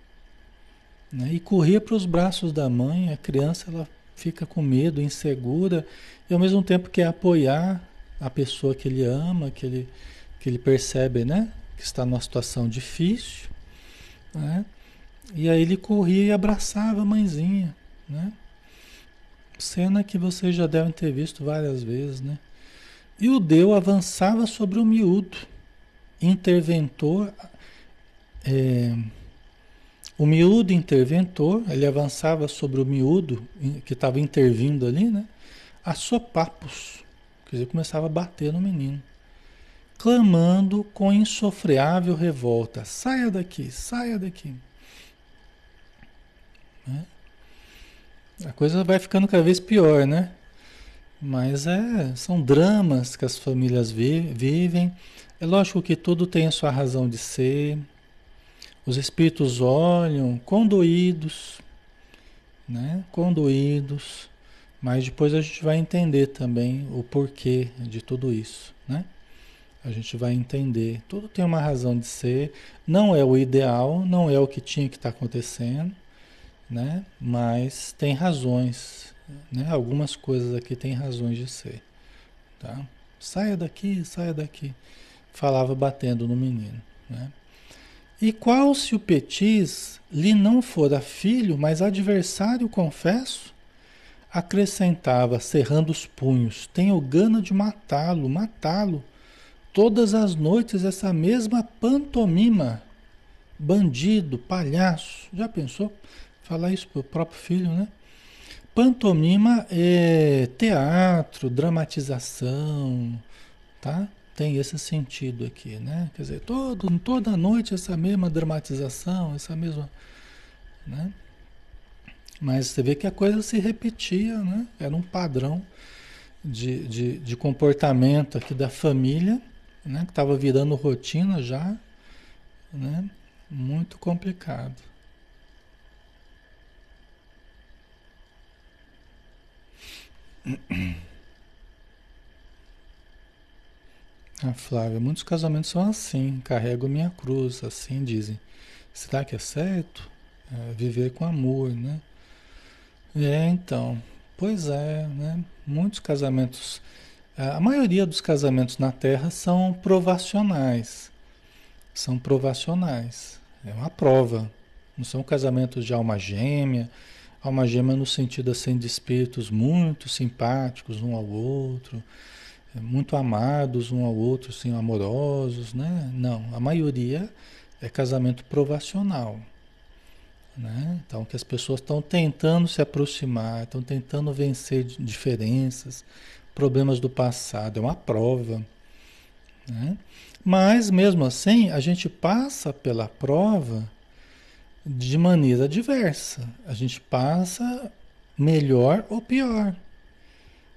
Speaker 1: Né? E corria para os braços da mãe, a criança ela fica com medo, insegura, e ao mesmo tempo quer apoiar a pessoa que ele ama, que ele, que ele percebe né? que está numa situação difícil. Né? E aí ele corria e abraçava a mãezinha. Né? Cena que vocês já devem ter visto várias vezes, né? E o Deu avançava sobre o miúdo, interventor, é, o miúdo interventor, ele avançava sobre o miúdo que estava intervindo ali, né? A sopapos, quer dizer, começava a bater no menino, clamando com insofreável revolta: saia daqui, saia daqui. Né? A coisa vai ficando cada vez pior, né? Mas é, são dramas que as famílias vi, vivem. É lógico que tudo tem a sua razão de ser. Os espíritos olham condoídos, né? Condoídos. Mas depois a gente vai entender também o porquê de tudo isso, né? A gente vai entender. Tudo tem uma razão de ser. Não é o ideal, não é o que tinha que estar tá acontecendo, né? Mas tem razões né? Algumas coisas aqui têm razões de ser. Tá? Saia daqui, saia daqui. Falava batendo no menino. Né? E qual se o Petis lhe não fora filho, mas adversário, confesso? Acrescentava, cerrando os punhos: Tenho gana de matá-lo, matá-lo. Todas as noites essa mesma pantomima. Bandido, palhaço. Já pensou? Falar isso pro próprio filho, né? Pantomima é teatro, dramatização, tá? Tem esse sentido aqui, né? Quer dizer, todo, toda noite essa mesma dramatização, essa mesma, né? Mas você vê que a coisa se repetia, né? Era um padrão de, de, de comportamento aqui da família, né? Que estava virando rotina já, né? Muito complicado. A Flávia, muitos casamentos são assim, carrego minha cruz, assim dizem. Será que é certo? É, viver com amor, né? É, então, pois é, né? Muitos casamentos, a maioria dos casamentos na Terra são provacionais. São provacionais. É uma prova. Não são casamentos de alma gêmea, Alma gêmea no sentido assim de espíritos muito simpáticos um ao outro, é, muito amados um ao outro, assim, amorosos, né? Não, a maioria é casamento provacional. Né? Então, que as pessoas estão tentando se aproximar, estão tentando vencer diferenças, problemas do passado, é uma prova. Né? Mas, mesmo assim, a gente passa pela prova de maneira diversa. A gente passa melhor ou pior.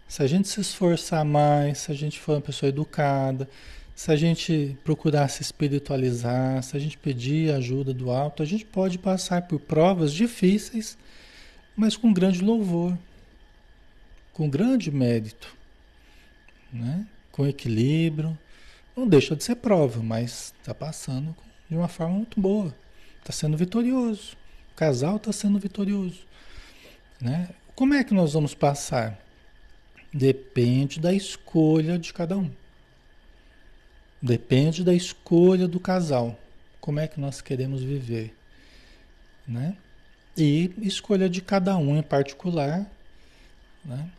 Speaker 1: Se a gente se esforçar mais, se a gente for uma pessoa educada, se a gente procurar se espiritualizar, se a gente pedir ajuda do alto, a gente pode passar por provas difíceis, mas com grande louvor, com grande mérito, né? com equilíbrio. Não deixa de ser prova, mas está passando de uma forma muito boa. Está sendo vitorioso. O casal está sendo vitorioso. Né? Como é que nós vamos passar? Depende da escolha de cada um. Depende da escolha do casal. Como é que nós queremos viver, né? E escolha de cada um em particular, né?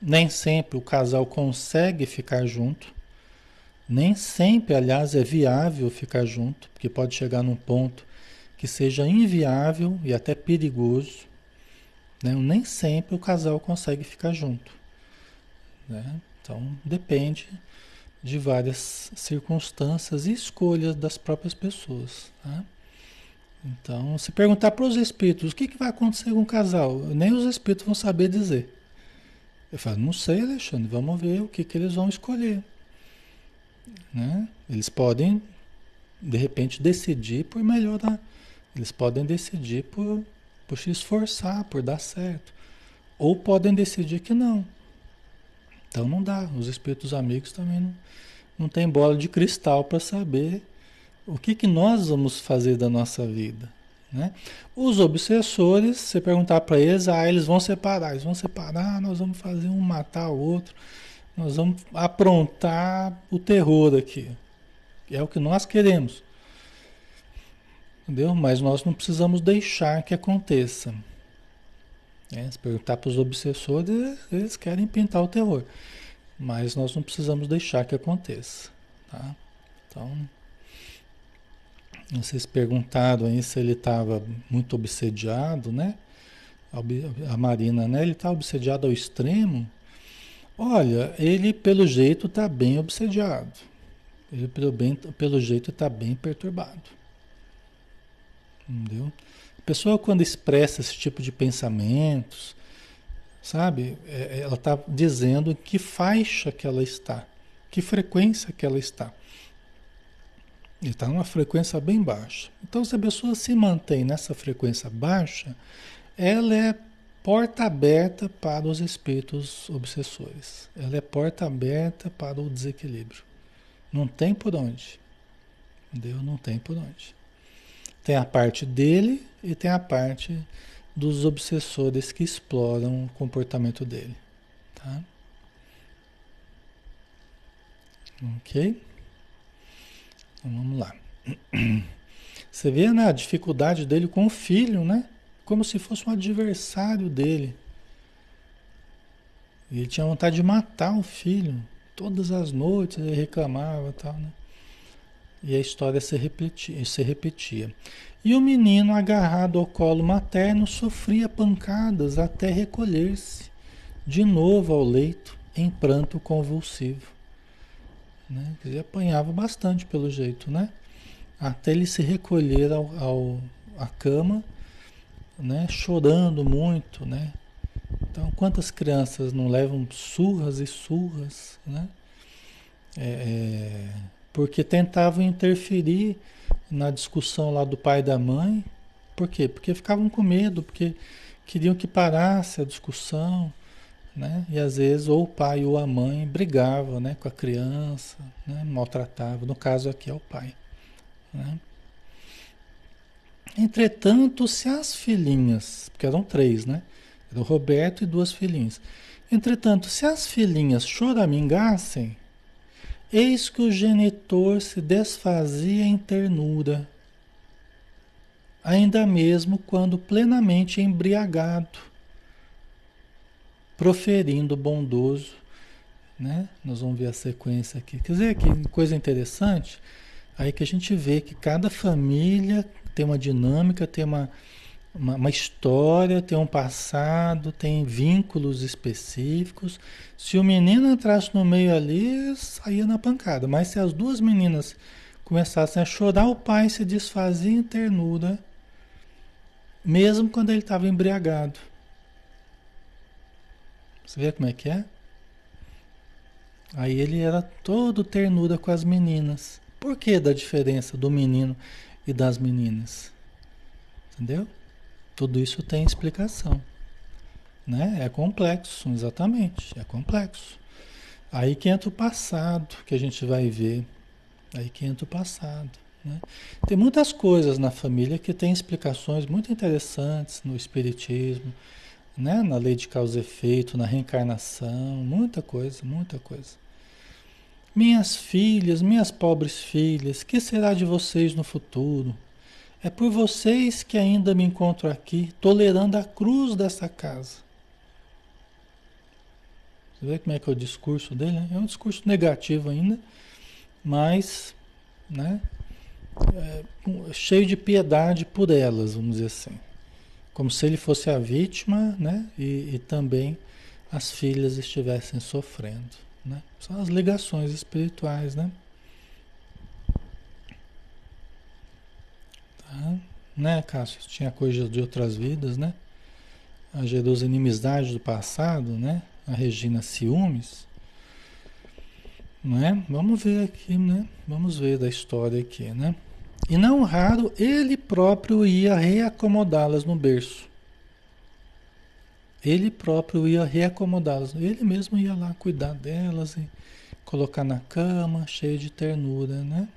Speaker 1: Nem sempre o casal consegue ficar junto. Nem sempre, aliás, é viável ficar junto, porque pode chegar num ponto que seja inviável e até perigoso. Né? Nem sempre o casal consegue ficar junto. Né? Então, depende de várias circunstâncias e escolhas das próprias pessoas. Tá? Então, se perguntar para os espíritos o que, que vai acontecer com o casal, nem os espíritos vão saber dizer. Eu falo, não sei, Alexandre, vamos ver o que, que eles vão escolher. Né? Eles podem, de repente, decidir por melhorar. Eles podem decidir por, por se esforçar, por dar certo. Ou podem decidir que não. Então não dá. Os espíritos amigos também não, não tem bola de cristal para saber o que, que nós vamos fazer da nossa vida. Né? Os obsessores, você perguntar para eles, ah, eles vão separar, eles vão separar, nós vamos fazer um matar o outro, nós vamos aprontar o terror aqui. É o que nós queremos. Entendeu? Mas nós não precisamos deixar que aconteça. É, se perguntar para os obsessores, eles querem pintar o terror. Mas nós não precisamos deixar que aconteça. Tá? Então, vocês perguntaram aí se ele estava muito obsediado, né? A Marina, né? Ele está obsediado ao extremo. Olha, ele pelo jeito está bem obsediado. Ele pelo, bem, pelo jeito está bem perturbado. Entendeu? A pessoa quando expressa esse tipo de pensamentos, sabe? É, ela está dizendo que faixa que ela está, que frequência que ela está. E está numa frequência bem baixa. Então, se a pessoa se mantém nessa frequência baixa, ela é porta aberta para os espíritos obsessores. Ela é porta aberta para o desequilíbrio. Não tem por onde. Entendeu? Não tem por onde. Tem a parte dele e tem a parte dos obsessores que exploram o comportamento dele. Tá? Ok? Então vamos lá. Você vê né, a dificuldade dele com o filho, né? Como se fosse um adversário dele. Ele tinha vontade de matar o filho. Todas as noites ele reclamava tal, né? E a história se repetia, se repetia. E o menino, agarrado ao colo materno, sofria pancadas até recolher-se de novo ao leito, em pranto convulsivo. Né? Ele apanhava bastante pelo jeito, né? Até ele se recolher ao, ao à cama, né? Chorando muito, né? Então, quantas crianças não levam surras e surras, né? É, é porque tentavam interferir na discussão lá do pai e da mãe. Por quê? Porque ficavam com medo, porque queriam que parasse a discussão, né? E às vezes ou o pai ou a mãe brigavam, né, com a criança, né? maltratavam. No caso aqui é o pai, né? Entretanto, se as filhinhas, porque eram três, né? Era o Roberto e duas filhinhas. Entretanto, se as filhinhas choramingassem, Eis que o genitor se desfazia em ternura, ainda mesmo quando plenamente embriagado, proferindo bondoso. Né? Nós vamos ver a sequência aqui. Quer dizer, que coisa interessante, aí que a gente vê que cada família tem uma dinâmica, tem uma, uma, uma, história, tem um passado, tem vínculos específicos. Se o menino entrasse no meio ali, saía na pancada. Mas se as duas meninas começassem a chorar, o pai se desfazia em ternura, mesmo quando ele estava embriagado. Você vê como é que é? Aí ele era todo ternura com as meninas. Por que da diferença do menino e das meninas? Entendeu? Tudo isso tem explicação. Né? É complexo, exatamente, é complexo. Aí que entra o passado, que a gente vai ver. Aí que entra o passado. Né? Tem muitas coisas na família que tem explicações muito interessantes no Espiritismo, né? na lei de causa e efeito, na reencarnação, muita coisa, muita coisa. Minhas filhas, minhas pobres filhas, que será de vocês no futuro? É por vocês que ainda me encontro aqui, tolerando a cruz dessa casa. Você vê como é que é o discurso dele? Né? É um discurso negativo ainda, mas né, é, cheio de piedade por elas, vamos dizer assim. Como se ele fosse a vítima né, e, e também as filhas estivessem sofrendo. Né? São as ligações espirituais, né? Né, Cássio? Tinha coisas de outras vidas, né? A Jerusa inimizade do passado, né? A Regina ciúmes. Né? Vamos ver aqui, né? Vamos ver da história aqui, né? E não raro ele próprio ia reacomodá-las no berço. Ele próprio ia reacomodá-las. Ele mesmo ia lá cuidar delas e colocar na cama, cheio de ternura, né?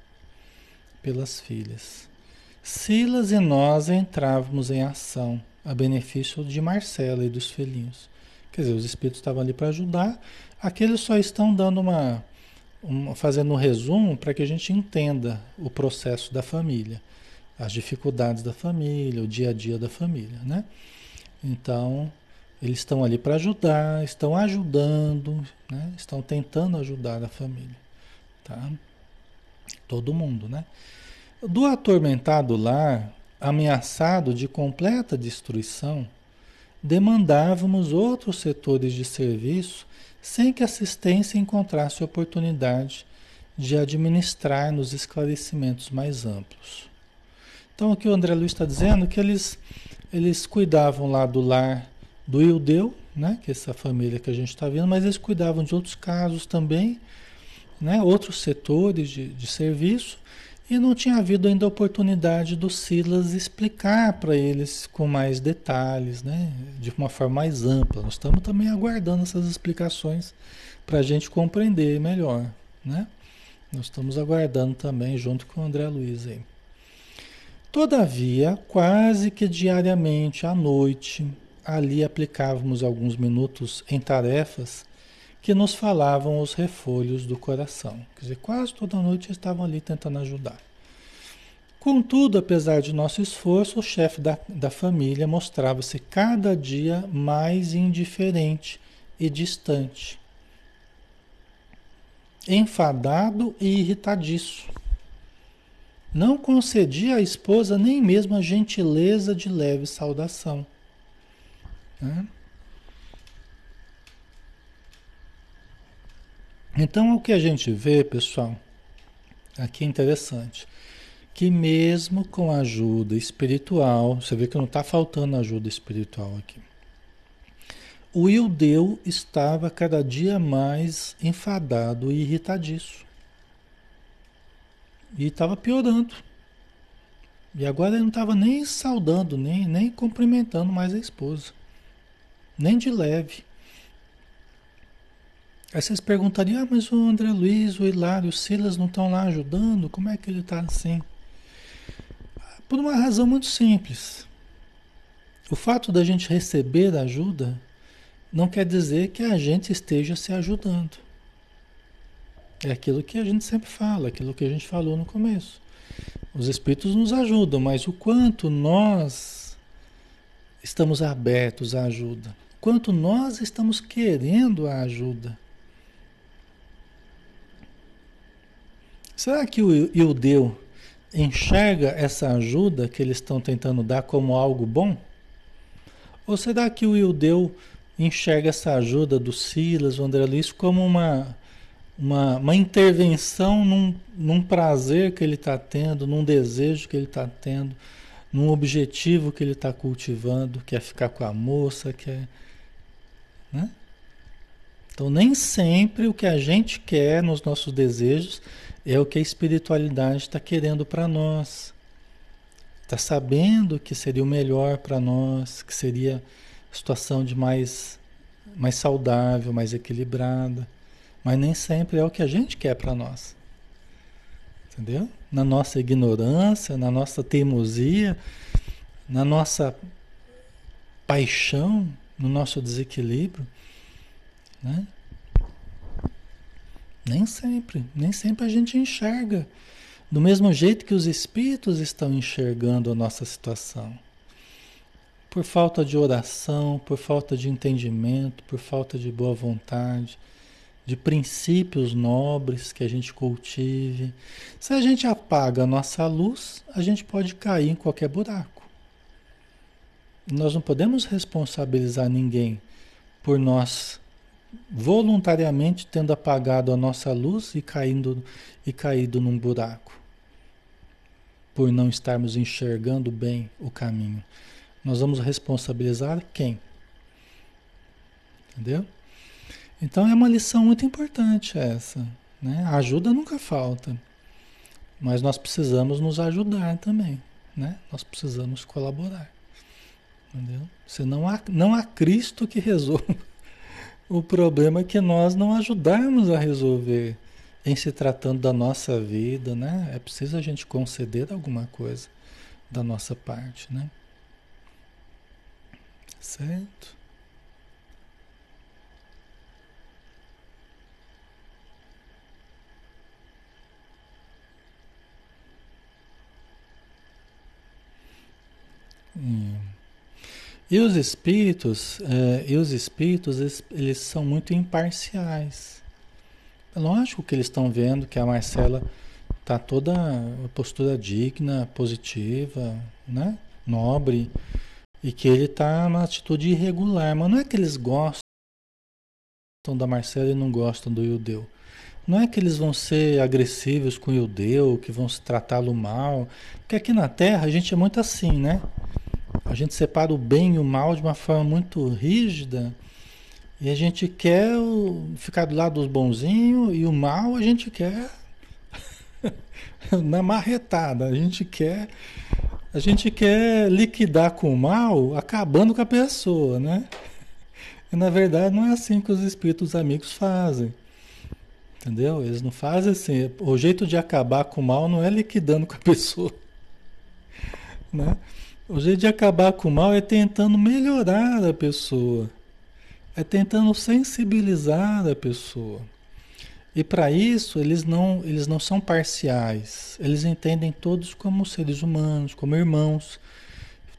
Speaker 1: Pelas filhas. Silas e nós entrávamos em ação a benefício de Marcela e dos filhinhos. Quer dizer, os espíritos estavam ali para ajudar. Aqueles só estão dando uma, uma fazendo um resumo para que a gente entenda o processo da família, as dificuldades da família, o dia a dia da família, né? Então, eles estão ali para ajudar, estão ajudando, né? estão tentando ajudar a família. Tá? Todo mundo, né? Do atormentado lar, ameaçado de completa destruição, demandávamos outros setores de serviço sem que a assistência encontrasse oportunidade de administrar nos esclarecimentos mais amplos. Então, o que o André Luiz está dizendo é que eles, eles cuidavam lá do lar do Ildeu, né, que é essa família que a gente está vendo, mas eles cuidavam de outros casos também, né, outros setores de, de serviço, e não tinha havido ainda a oportunidade do Silas explicar para eles com mais detalhes, né, de uma forma mais ampla. Nós estamos também aguardando essas explicações para a gente compreender melhor. Né? Nós estamos aguardando também, junto com o André Luiz aí. Todavia, quase que diariamente à noite, ali aplicávamos alguns minutos em tarefas que nos falavam os refolhos do coração. Quer dizer, quase toda noite estavam ali tentando ajudar. Contudo, apesar de nosso esforço, o chefe da, da família mostrava-se cada dia mais indiferente e distante, enfadado e irritadiço. Não concedia à esposa nem mesmo a gentileza de leve saudação né? Então, o que a gente vê, pessoal, aqui é interessante, que mesmo com ajuda espiritual, você vê que não está faltando ajuda espiritual aqui. O Ildeu estava cada dia mais enfadado e irritadiço. E estava piorando. E agora ele não estava nem saudando, nem, nem cumprimentando mais a esposa. Nem de leve. Aí vocês perguntariam, ah, mas o André Luiz, o Hilário, o Silas não estão lá ajudando? Como é que ele está assim? Por uma razão muito simples. O fato da gente receber ajuda não quer dizer que a gente esteja se ajudando. É aquilo que a gente sempre fala, aquilo que a gente falou no começo. Os espíritos nos ajudam, mas o quanto nós estamos abertos à ajuda quanto nós estamos querendo a ajuda. Será que o Ildeu enxerga essa ajuda que eles estão tentando dar como algo bom? Ou será que o Ildeu enxerga essa ajuda do Silas, do André Luiz, como uma, uma, uma intervenção num, num prazer que ele está tendo, num desejo que ele está tendo, num objetivo que ele está cultivando, que é ficar com a moça, que é né? Então, nem sempre o que a gente quer nos nossos desejos é o que a espiritualidade está querendo para nós. Está sabendo que seria o melhor para nós, que seria a situação de mais, mais saudável, mais equilibrada. Mas nem sempre é o que a gente quer para nós. Entendeu? Na nossa ignorância, na nossa teimosia, na nossa paixão, no nosso desequilíbrio, né? Nem sempre, nem sempre a gente enxerga do mesmo jeito que os espíritos estão enxergando a nossa situação. Por falta de oração, por falta de entendimento, por falta de boa vontade, de princípios nobres que a gente cultive. Se a gente apaga a nossa luz, a gente pode cair em qualquer buraco. Nós não podemos responsabilizar ninguém por nós voluntariamente tendo apagado a nossa luz e caindo e caído num buraco por não estarmos enxergando bem o caminho. Nós vamos responsabilizar quem? Entendeu? Então é uma lição muito importante essa. Né? A ajuda nunca falta. Mas nós precisamos nos ajudar também. Né? Nós precisamos colaborar. Entendeu? Senão há, não há Cristo que resolva o problema é que nós não ajudarmos a resolver em se tratando da nossa vida, né? É preciso a gente conceder alguma coisa da nossa parte, né? Certo? Hum. E os espíritos, eh, e os espíritos, eles, são muito imparciais. É lógico que eles estão vendo que a Marcela está toda postura digna, positiva, né? nobre, e que ele está numa atitude irregular. Mas não é que eles gostam da Marcela e não gostam do Yudeu. Não é que eles vão ser agressivos com o Yudeu, que vão tratá-lo mal. Porque aqui na Terra a gente é muito assim, né? A gente separa o bem e o mal de uma forma muito rígida. E a gente quer ficar do lado dos bonzinhos e o mal a gente quer na marretada. A gente quer a gente quer liquidar com o mal, acabando com a pessoa, né? E na verdade não é assim que os espíritos amigos fazem. Entendeu? Eles não fazem assim. O jeito de acabar com o mal não é liquidando com a pessoa. Né? O jeito de acabar com o mal é tentando melhorar a pessoa. É tentando sensibilizar a pessoa. E para isso, eles não, eles não são parciais. Eles entendem todos como seres humanos, como irmãos,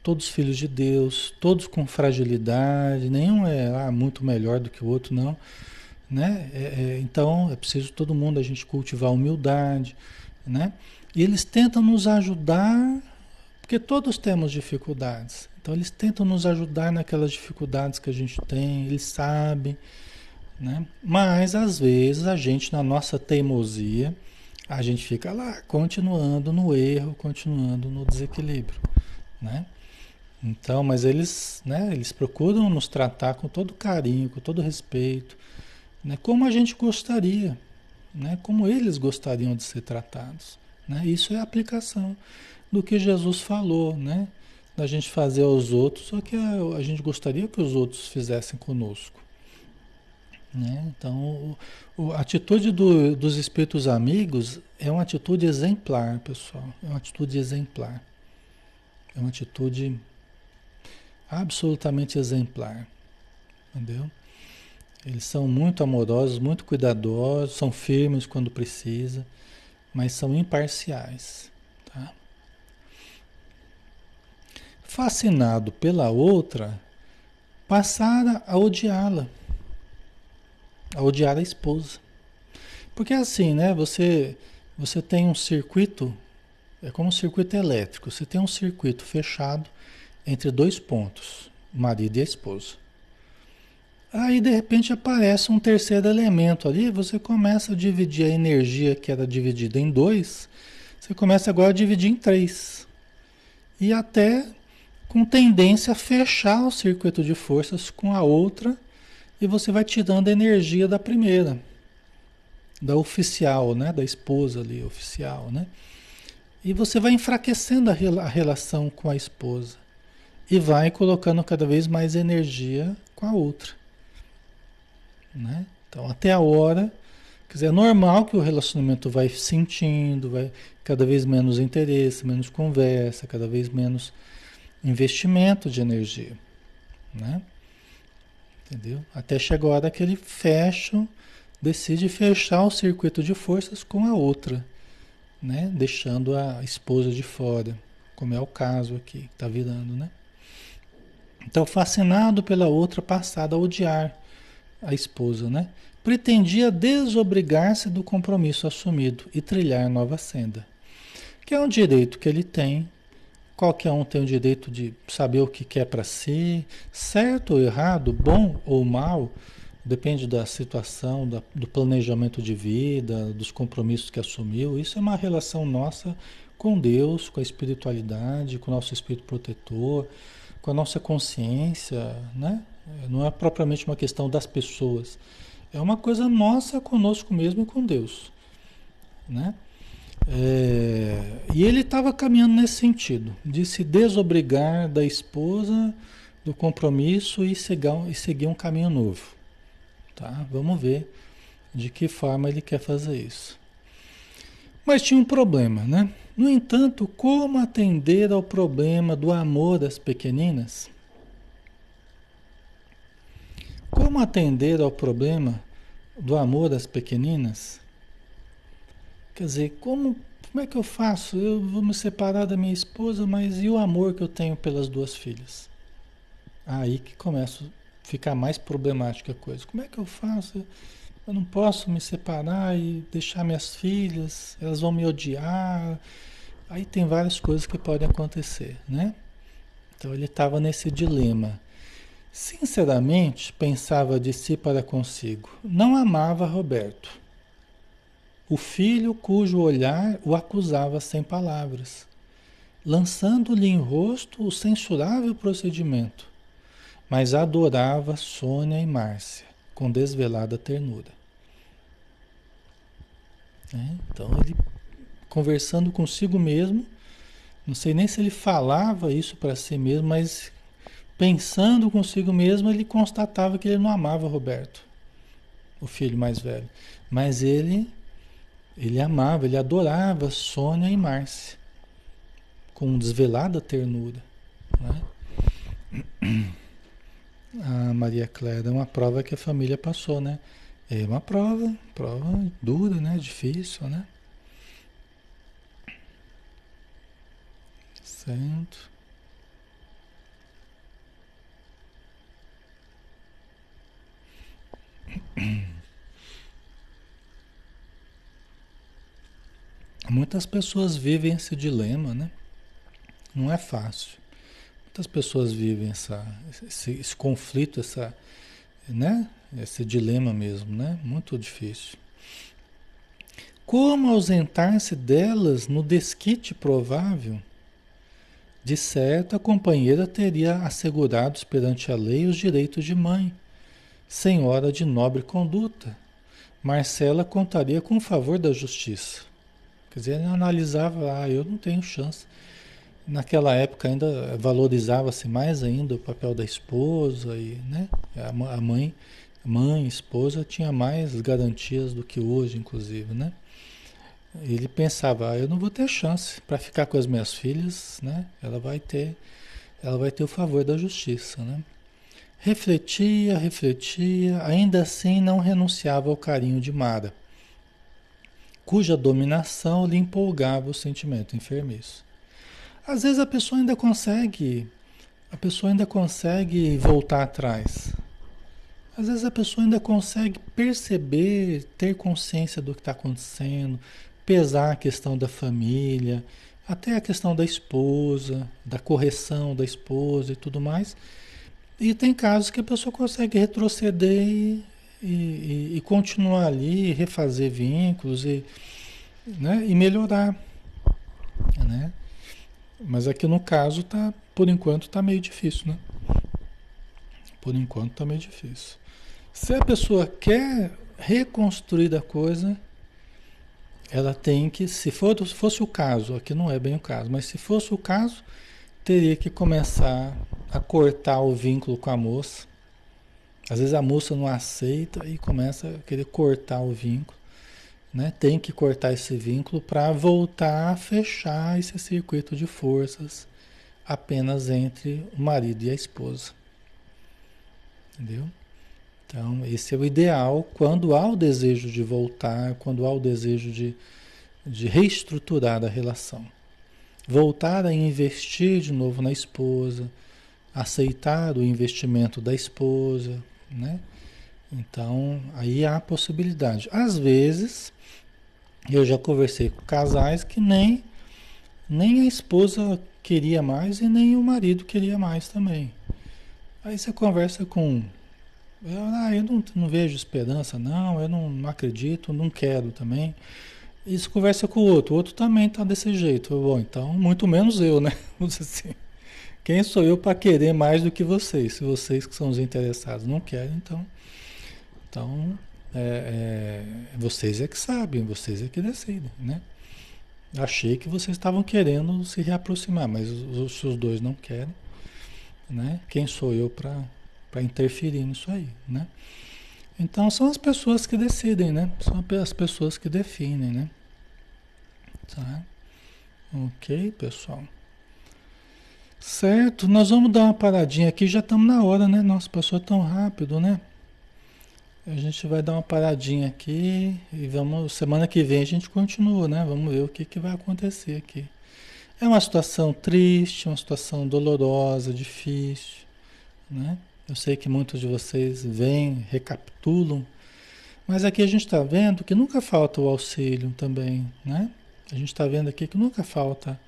Speaker 1: todos filhos de Deus, todos com fragilidade, nenhum é ah, muito melhor do que o outro, não. Né? É, é, então, é preciso todo mundo a gente cultivar humildade, né? E eles tentam nos ajudar, porque todos temos dificuldades. Então, eles tentam nos ajudar naquelas dificuldades que a gente tem, eles sabem, né? Mas às vezes a gente, na nossa teimosia, a gente fica lá continuando no erro, continuando no desequilíbrio. Né? Então, mas eles, né, eles procuram nos tratar com todo carinho, com todo respeito, né, como a gente gostaria, né, como eles gostariam de ser tratados. Né? Isso é aplicação do que Jesus falou, né? Da gente fazer aos outros o que a, a gente gostaria que os outros fizessem conosco. Né? Então, o, a atitude do, dos espíritos amigos é uma atitude exemplar, pessoal. É uma atitude exemplar. É uma atitude absolutamente exemplar. Entendeu? Eles são muito amorosos, muito cuidadosos, são firmes quando precisa, mas são imparciais. Tá? Fascinado pela outra, passara a odiá-la a odiar a esposa. Porque é assim, né? Você, você tem um circuito, é como um circuito elétrico. Você tem um circuito fechado entre dois pontos, marido e esposa. Aí de repente aparece um terceiro elemento ali, você começa a dividir a energia que era dividida em dois, você começa agora a dividir em três. E até com tendência a fechar o circuito de forças com a outra e você vai tirando a energia da primeira, da oficial, né? Da esposa ali, oficial, né? E você vai enfraquecendo a, a relação com a esposa e vai colocando cada vez mais energia com a outra, né? Então, até a hora, quer dizer, é normal que o relacionamento vai sentindo, vai cada vez menos interesse, menos conversa, cada vez menos investimento de energia, né? Entendeu? Até chega a hora que ele fecha decide fechar o circuito de forças com a outra, né? deixando a esposa de fora, como é o caso aqui, está virando, né? Então, fascinado pela outra, passada a odiar a esposa, né? Pretendia desobrigar-se do compromisso assumido e trilhar nova senda. Que é um direito que ele tem. Qualquer um tem o direito de saber o que quer para si, certo ou errado, bom ou mal, depende da situação, da, do planejamento de vida, dos compromissos que assumiu. Isso é uma relação nossa com Deus, com a espiritualidade, com o nosso espírito protetor com a nossa consciência, né? Não é propriamente uma questão das pessoas. É uma coisa nossa conosco mesmo e com Deus, né? É, e ele estava caminhando nesse sentido, de se desobrigar da esposa, do compromisso e seguir, e seguir um caminho novo. Tá? Vamos ver de que forma ele quer fazer isso. Mas tinha um problema, né? No entanto, como atender ao problema do amor das pequeninas? Como atender ao problema do amor das pequeninas? Quer dizer, como, como é que eu faço? Eu vou me separar da minha esposa, mas e o amor que eu tenho pelas duas filhas? Aí que começa a ficar mais problemática a coisa. Como é que eu faço? Eu não posso me separar e deixar minhas filhas, elas vão me odiar. Aí tem várias coisas que podem acontecer, né? Então ele estava nesse dilema. Sinceramente, pensava de si para consigo, não amava Roberto. O filho cujo olhar o acusava sem palavras, lançando-lhe em rosto o censurável procedimento, mas adorava Sônia e Márcia com desvelada ternura. É, então ele conversando consigo mesmo, não sei nem se ele falava isso para si mesmo, mas pensando consigo mesmo, ele constatava que ele não amava Roberto, o filho mais velho, mas ele ele amava, ele adorava Sônia e Márcia com desvelada ternura. Né? A Maria Clara é uma prova que a família passou, né? É uma prova, prova dura, né? Difícil, né? Certo. Muitas pessoas vivem esse dilema, né? Não é fácil. Muitas pessoas vivem essa, esse, esse conflito, essa, né? Esse dilema mesmo, né? Muito difícil. Como ausentar-se delas no desquite provável? De certo, a companheira teria assegurados perante a lei os direitos de mãe, senhora de nobre conduta. Marcela contaria com o favor da justiça. Quer dizer, ele analisava, ah, eu não tenho chance. Naquela época ainda valorizava-se mais ainda o papel da esposa e, né, a mãe mãe, esposa, tinha mais garantias do que hoje, inclusive, né? Ele pensava, ah, eu não vou ter chance para ficar com as minhas filhas, né? Ela vai ter, ela vai ter o favor da justiça, né? Refletia, refletia, ainda assim não renunciava ao carinho de Mara, cuja dominação lhe empolgava o sentimento enfermiço. Às vezes a pessoa ainda consegue, a pessoa ainda consegue voltar atrás, às vezes a pessoa ainda consegue perceber, ter consciência do que está acontecendo, pesar a questão da família, até a questão da esposa, da correção da esposa e tudo mais. E tem casos que a pessoa consegue retroceder e, e, e continuar ali, refazer vínculos e, né, e melhorar. Né? Mas aqui no caso, tá, por enquanto, está meio difícil. Né? Por enquanto está meio difícil. Se a pessoa quer reconstruir a coisa, ela tem que, se for, fosse o caso, aqui não é bem o caso, mas se fosse o caso, teria que começar a cortar o vínculo com a moça. Às vezes a moça não aceita e começa a querer cortar o vínculo. Né? Tem que cortar esse vínculo para voltar a fechar esse circuito de forças apenas entre o marido e a esposa. Entendeu? Então, esse é o ideal quando há o desejo de voltar, quando há o desejo de, de reestruturar a relação. Voltar a investir de novo na esposa, aceitar o investimento da esposa, né? Então, aí há possibilidade. Às vezes, eu já conversei com casais que nem, nem a esposa queria mais e nem o marido queria mais também. Aí você conversa com. Ah, eu não, não vejo esperança, não, eu não, não acredito, não quero também. Isso conversa com o outro, o outro também está desse jeito. Bom, então, muito menos eu, né? Assim. Quem sou eu para querer mais do que vocês? Se vocês que são os interessados não querem, então. Então, é, é, vocês é que sabem, vocês é que decidem, né? Achei que vocês estavam querendo se reaproximar, mas os, os dois não querem, né? Quem sou eu para interferir nisso aí, né? Então são as pessoas que decidem, né? São as pessoas que definem, né? Tá? Ok, pessoal. Certo, nós vamos dar uma paradinha aqui, já estamos na hora, né? Nossa, passou tão rápido, né? A gente vai dar uma paradinha aqui e vamos. Semana que vem a gente continua, né? Vamos ver o que, que vai acontecer aqui. É uma situação triste, uma situação dolorosa, difícil, né? Eu sei que muitos de vocês vêm, recapitulam, mas aqui a gente está vendo que nunca falta o auxílio também, né? A gente está vendo aqui que nunca falta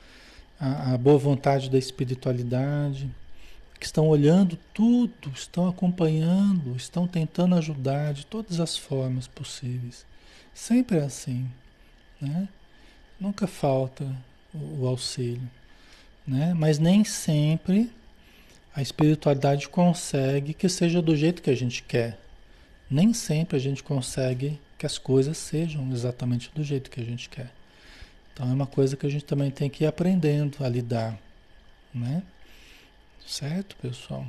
Speaker 1: a, a boa vontade da espiritualidade, que estão olhando tudo, estão acompanhando, estão tentando ajudar de todas as formas possíveis. Sempre é assim, né? Nunca falta o, o auxílio, né? Mas nem sempre a espiritualidade consegue que seja do jeito que a gente quer. Nem sempre a gente consegue que as coisas sejam exatamente do jeito que a gente quer. Então é uma coisa que a gente também tem que ir aprendendo a lidar, né? Certo, pessoal?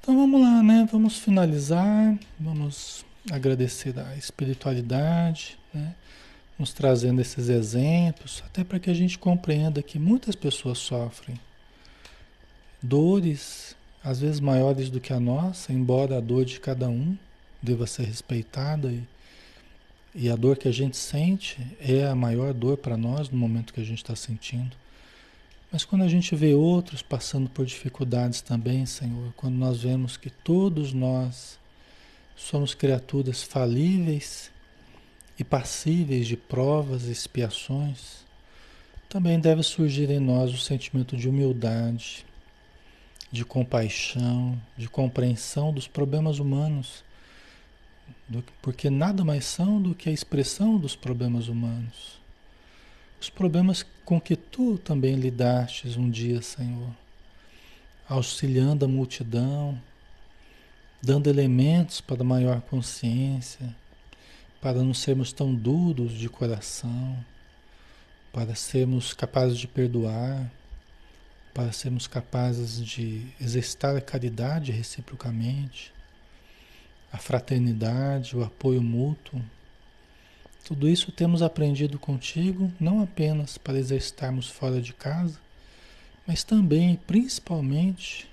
Speaker 1: Então vamos lá, né? Vamos finalizar, vamos agradecer a espiritualidade, né? Nos trazendo esses exemplos, até para que a gente compreenda que muitas pessoas sofrem dores, às vezes maiores do que a nossa, embora a dor de cada um deva ser respeitada e, e a dor que a gente sente é a maior dor para nós no momento que a gente está sentindo. Mas quando a gente vê outros passando por dificuldades também, Senhor, quando nós vemos que todos nós somos criaturas falíveis e passíveis de provas e expiações, também deve surgir em nós o sentimento de humildade, de compaixão, de compreensão dos problemas humanos, porque nada mais são do que a expressão dos problemas humanos. Os problemas com que tu também lidastes um dia, Senhor, auxiliando a multidão, dando elementos para maior consciência, para não sermos tão duros de coração, para sermos capazes de perdoar, para sermos capazes de exercitar a caridade reciprocamente, a fraternidade, o apoio mútuo. Tudo isso temos aprendido contigo, não apenas para exercitarmos fora de casa, mas também, principalmente,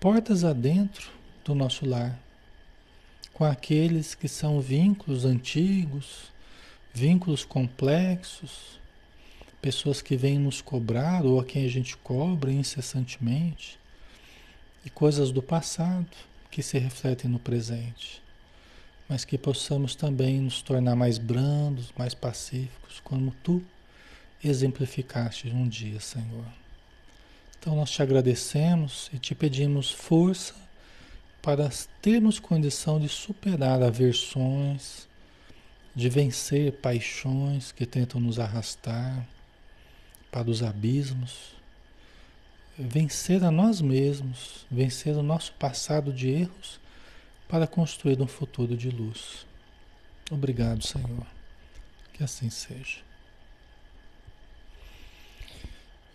Speaker 1: portas adentro do nosso lar, com aqueles que são vínculos antigos, vínculos complexos, pessoas que vêm nos cobrar ou a quem a gente cobra incessantemente, e coisas do passado que se refletem no presente mas que possamos também nos tornar mais brandos, mais pacíficos, como tu exemplificaste um dia, Senhor. Então nós te agradecemos e te pedimos força para termos condição de superar aversões, de vencer paixões que tentam nos arrastar para os abismos, vencer a nós mesmos, vencer o nosso passado de erros para construir um futuro de luz. Obrigado, Senhor. Que assim seja.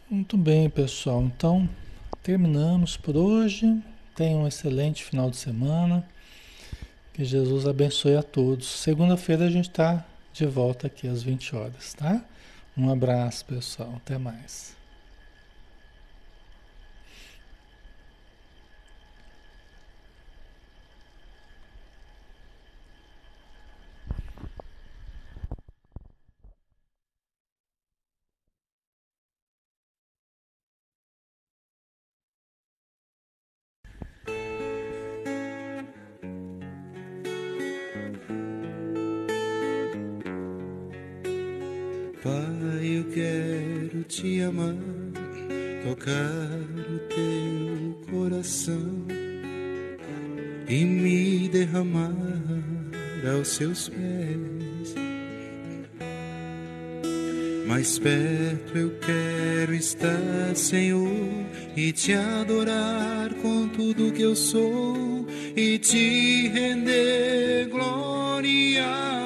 Speaker 1: Muito bem, pessoal. Então, terminamos por hoje. Tenham um excelente final de semana. Que Jesus abençoe a todos. Segunda-feira a gente está de volta aqui às 20 horas, tá? Um abraço, pessoal. Até mais.
Speaker 2: Mais perto eu quero estar, Senhor, e te adorar com tudo que eu sou e te render glória.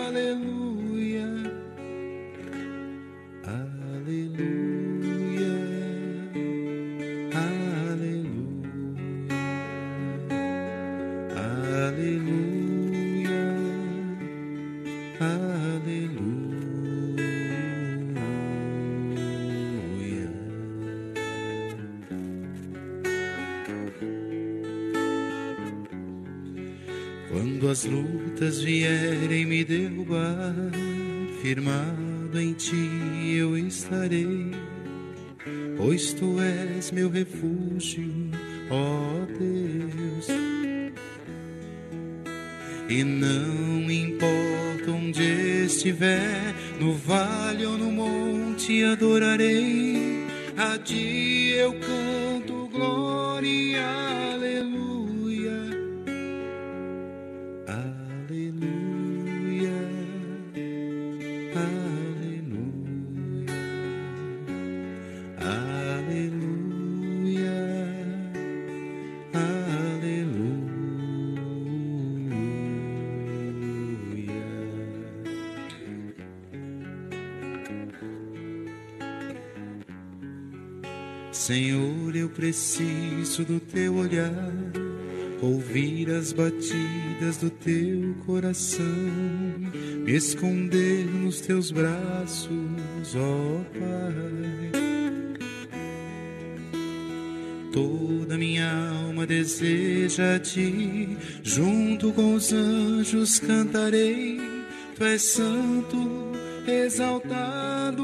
Speaker 2: Eu canto glória. Senhor, preciso do teu olhar, ouvir as batidas do teu coração, me esconder nos teus braços, ó Pai. Toda minha alma deseja a ti, junto com os anjos cantarei. Tu és santo, exaltado.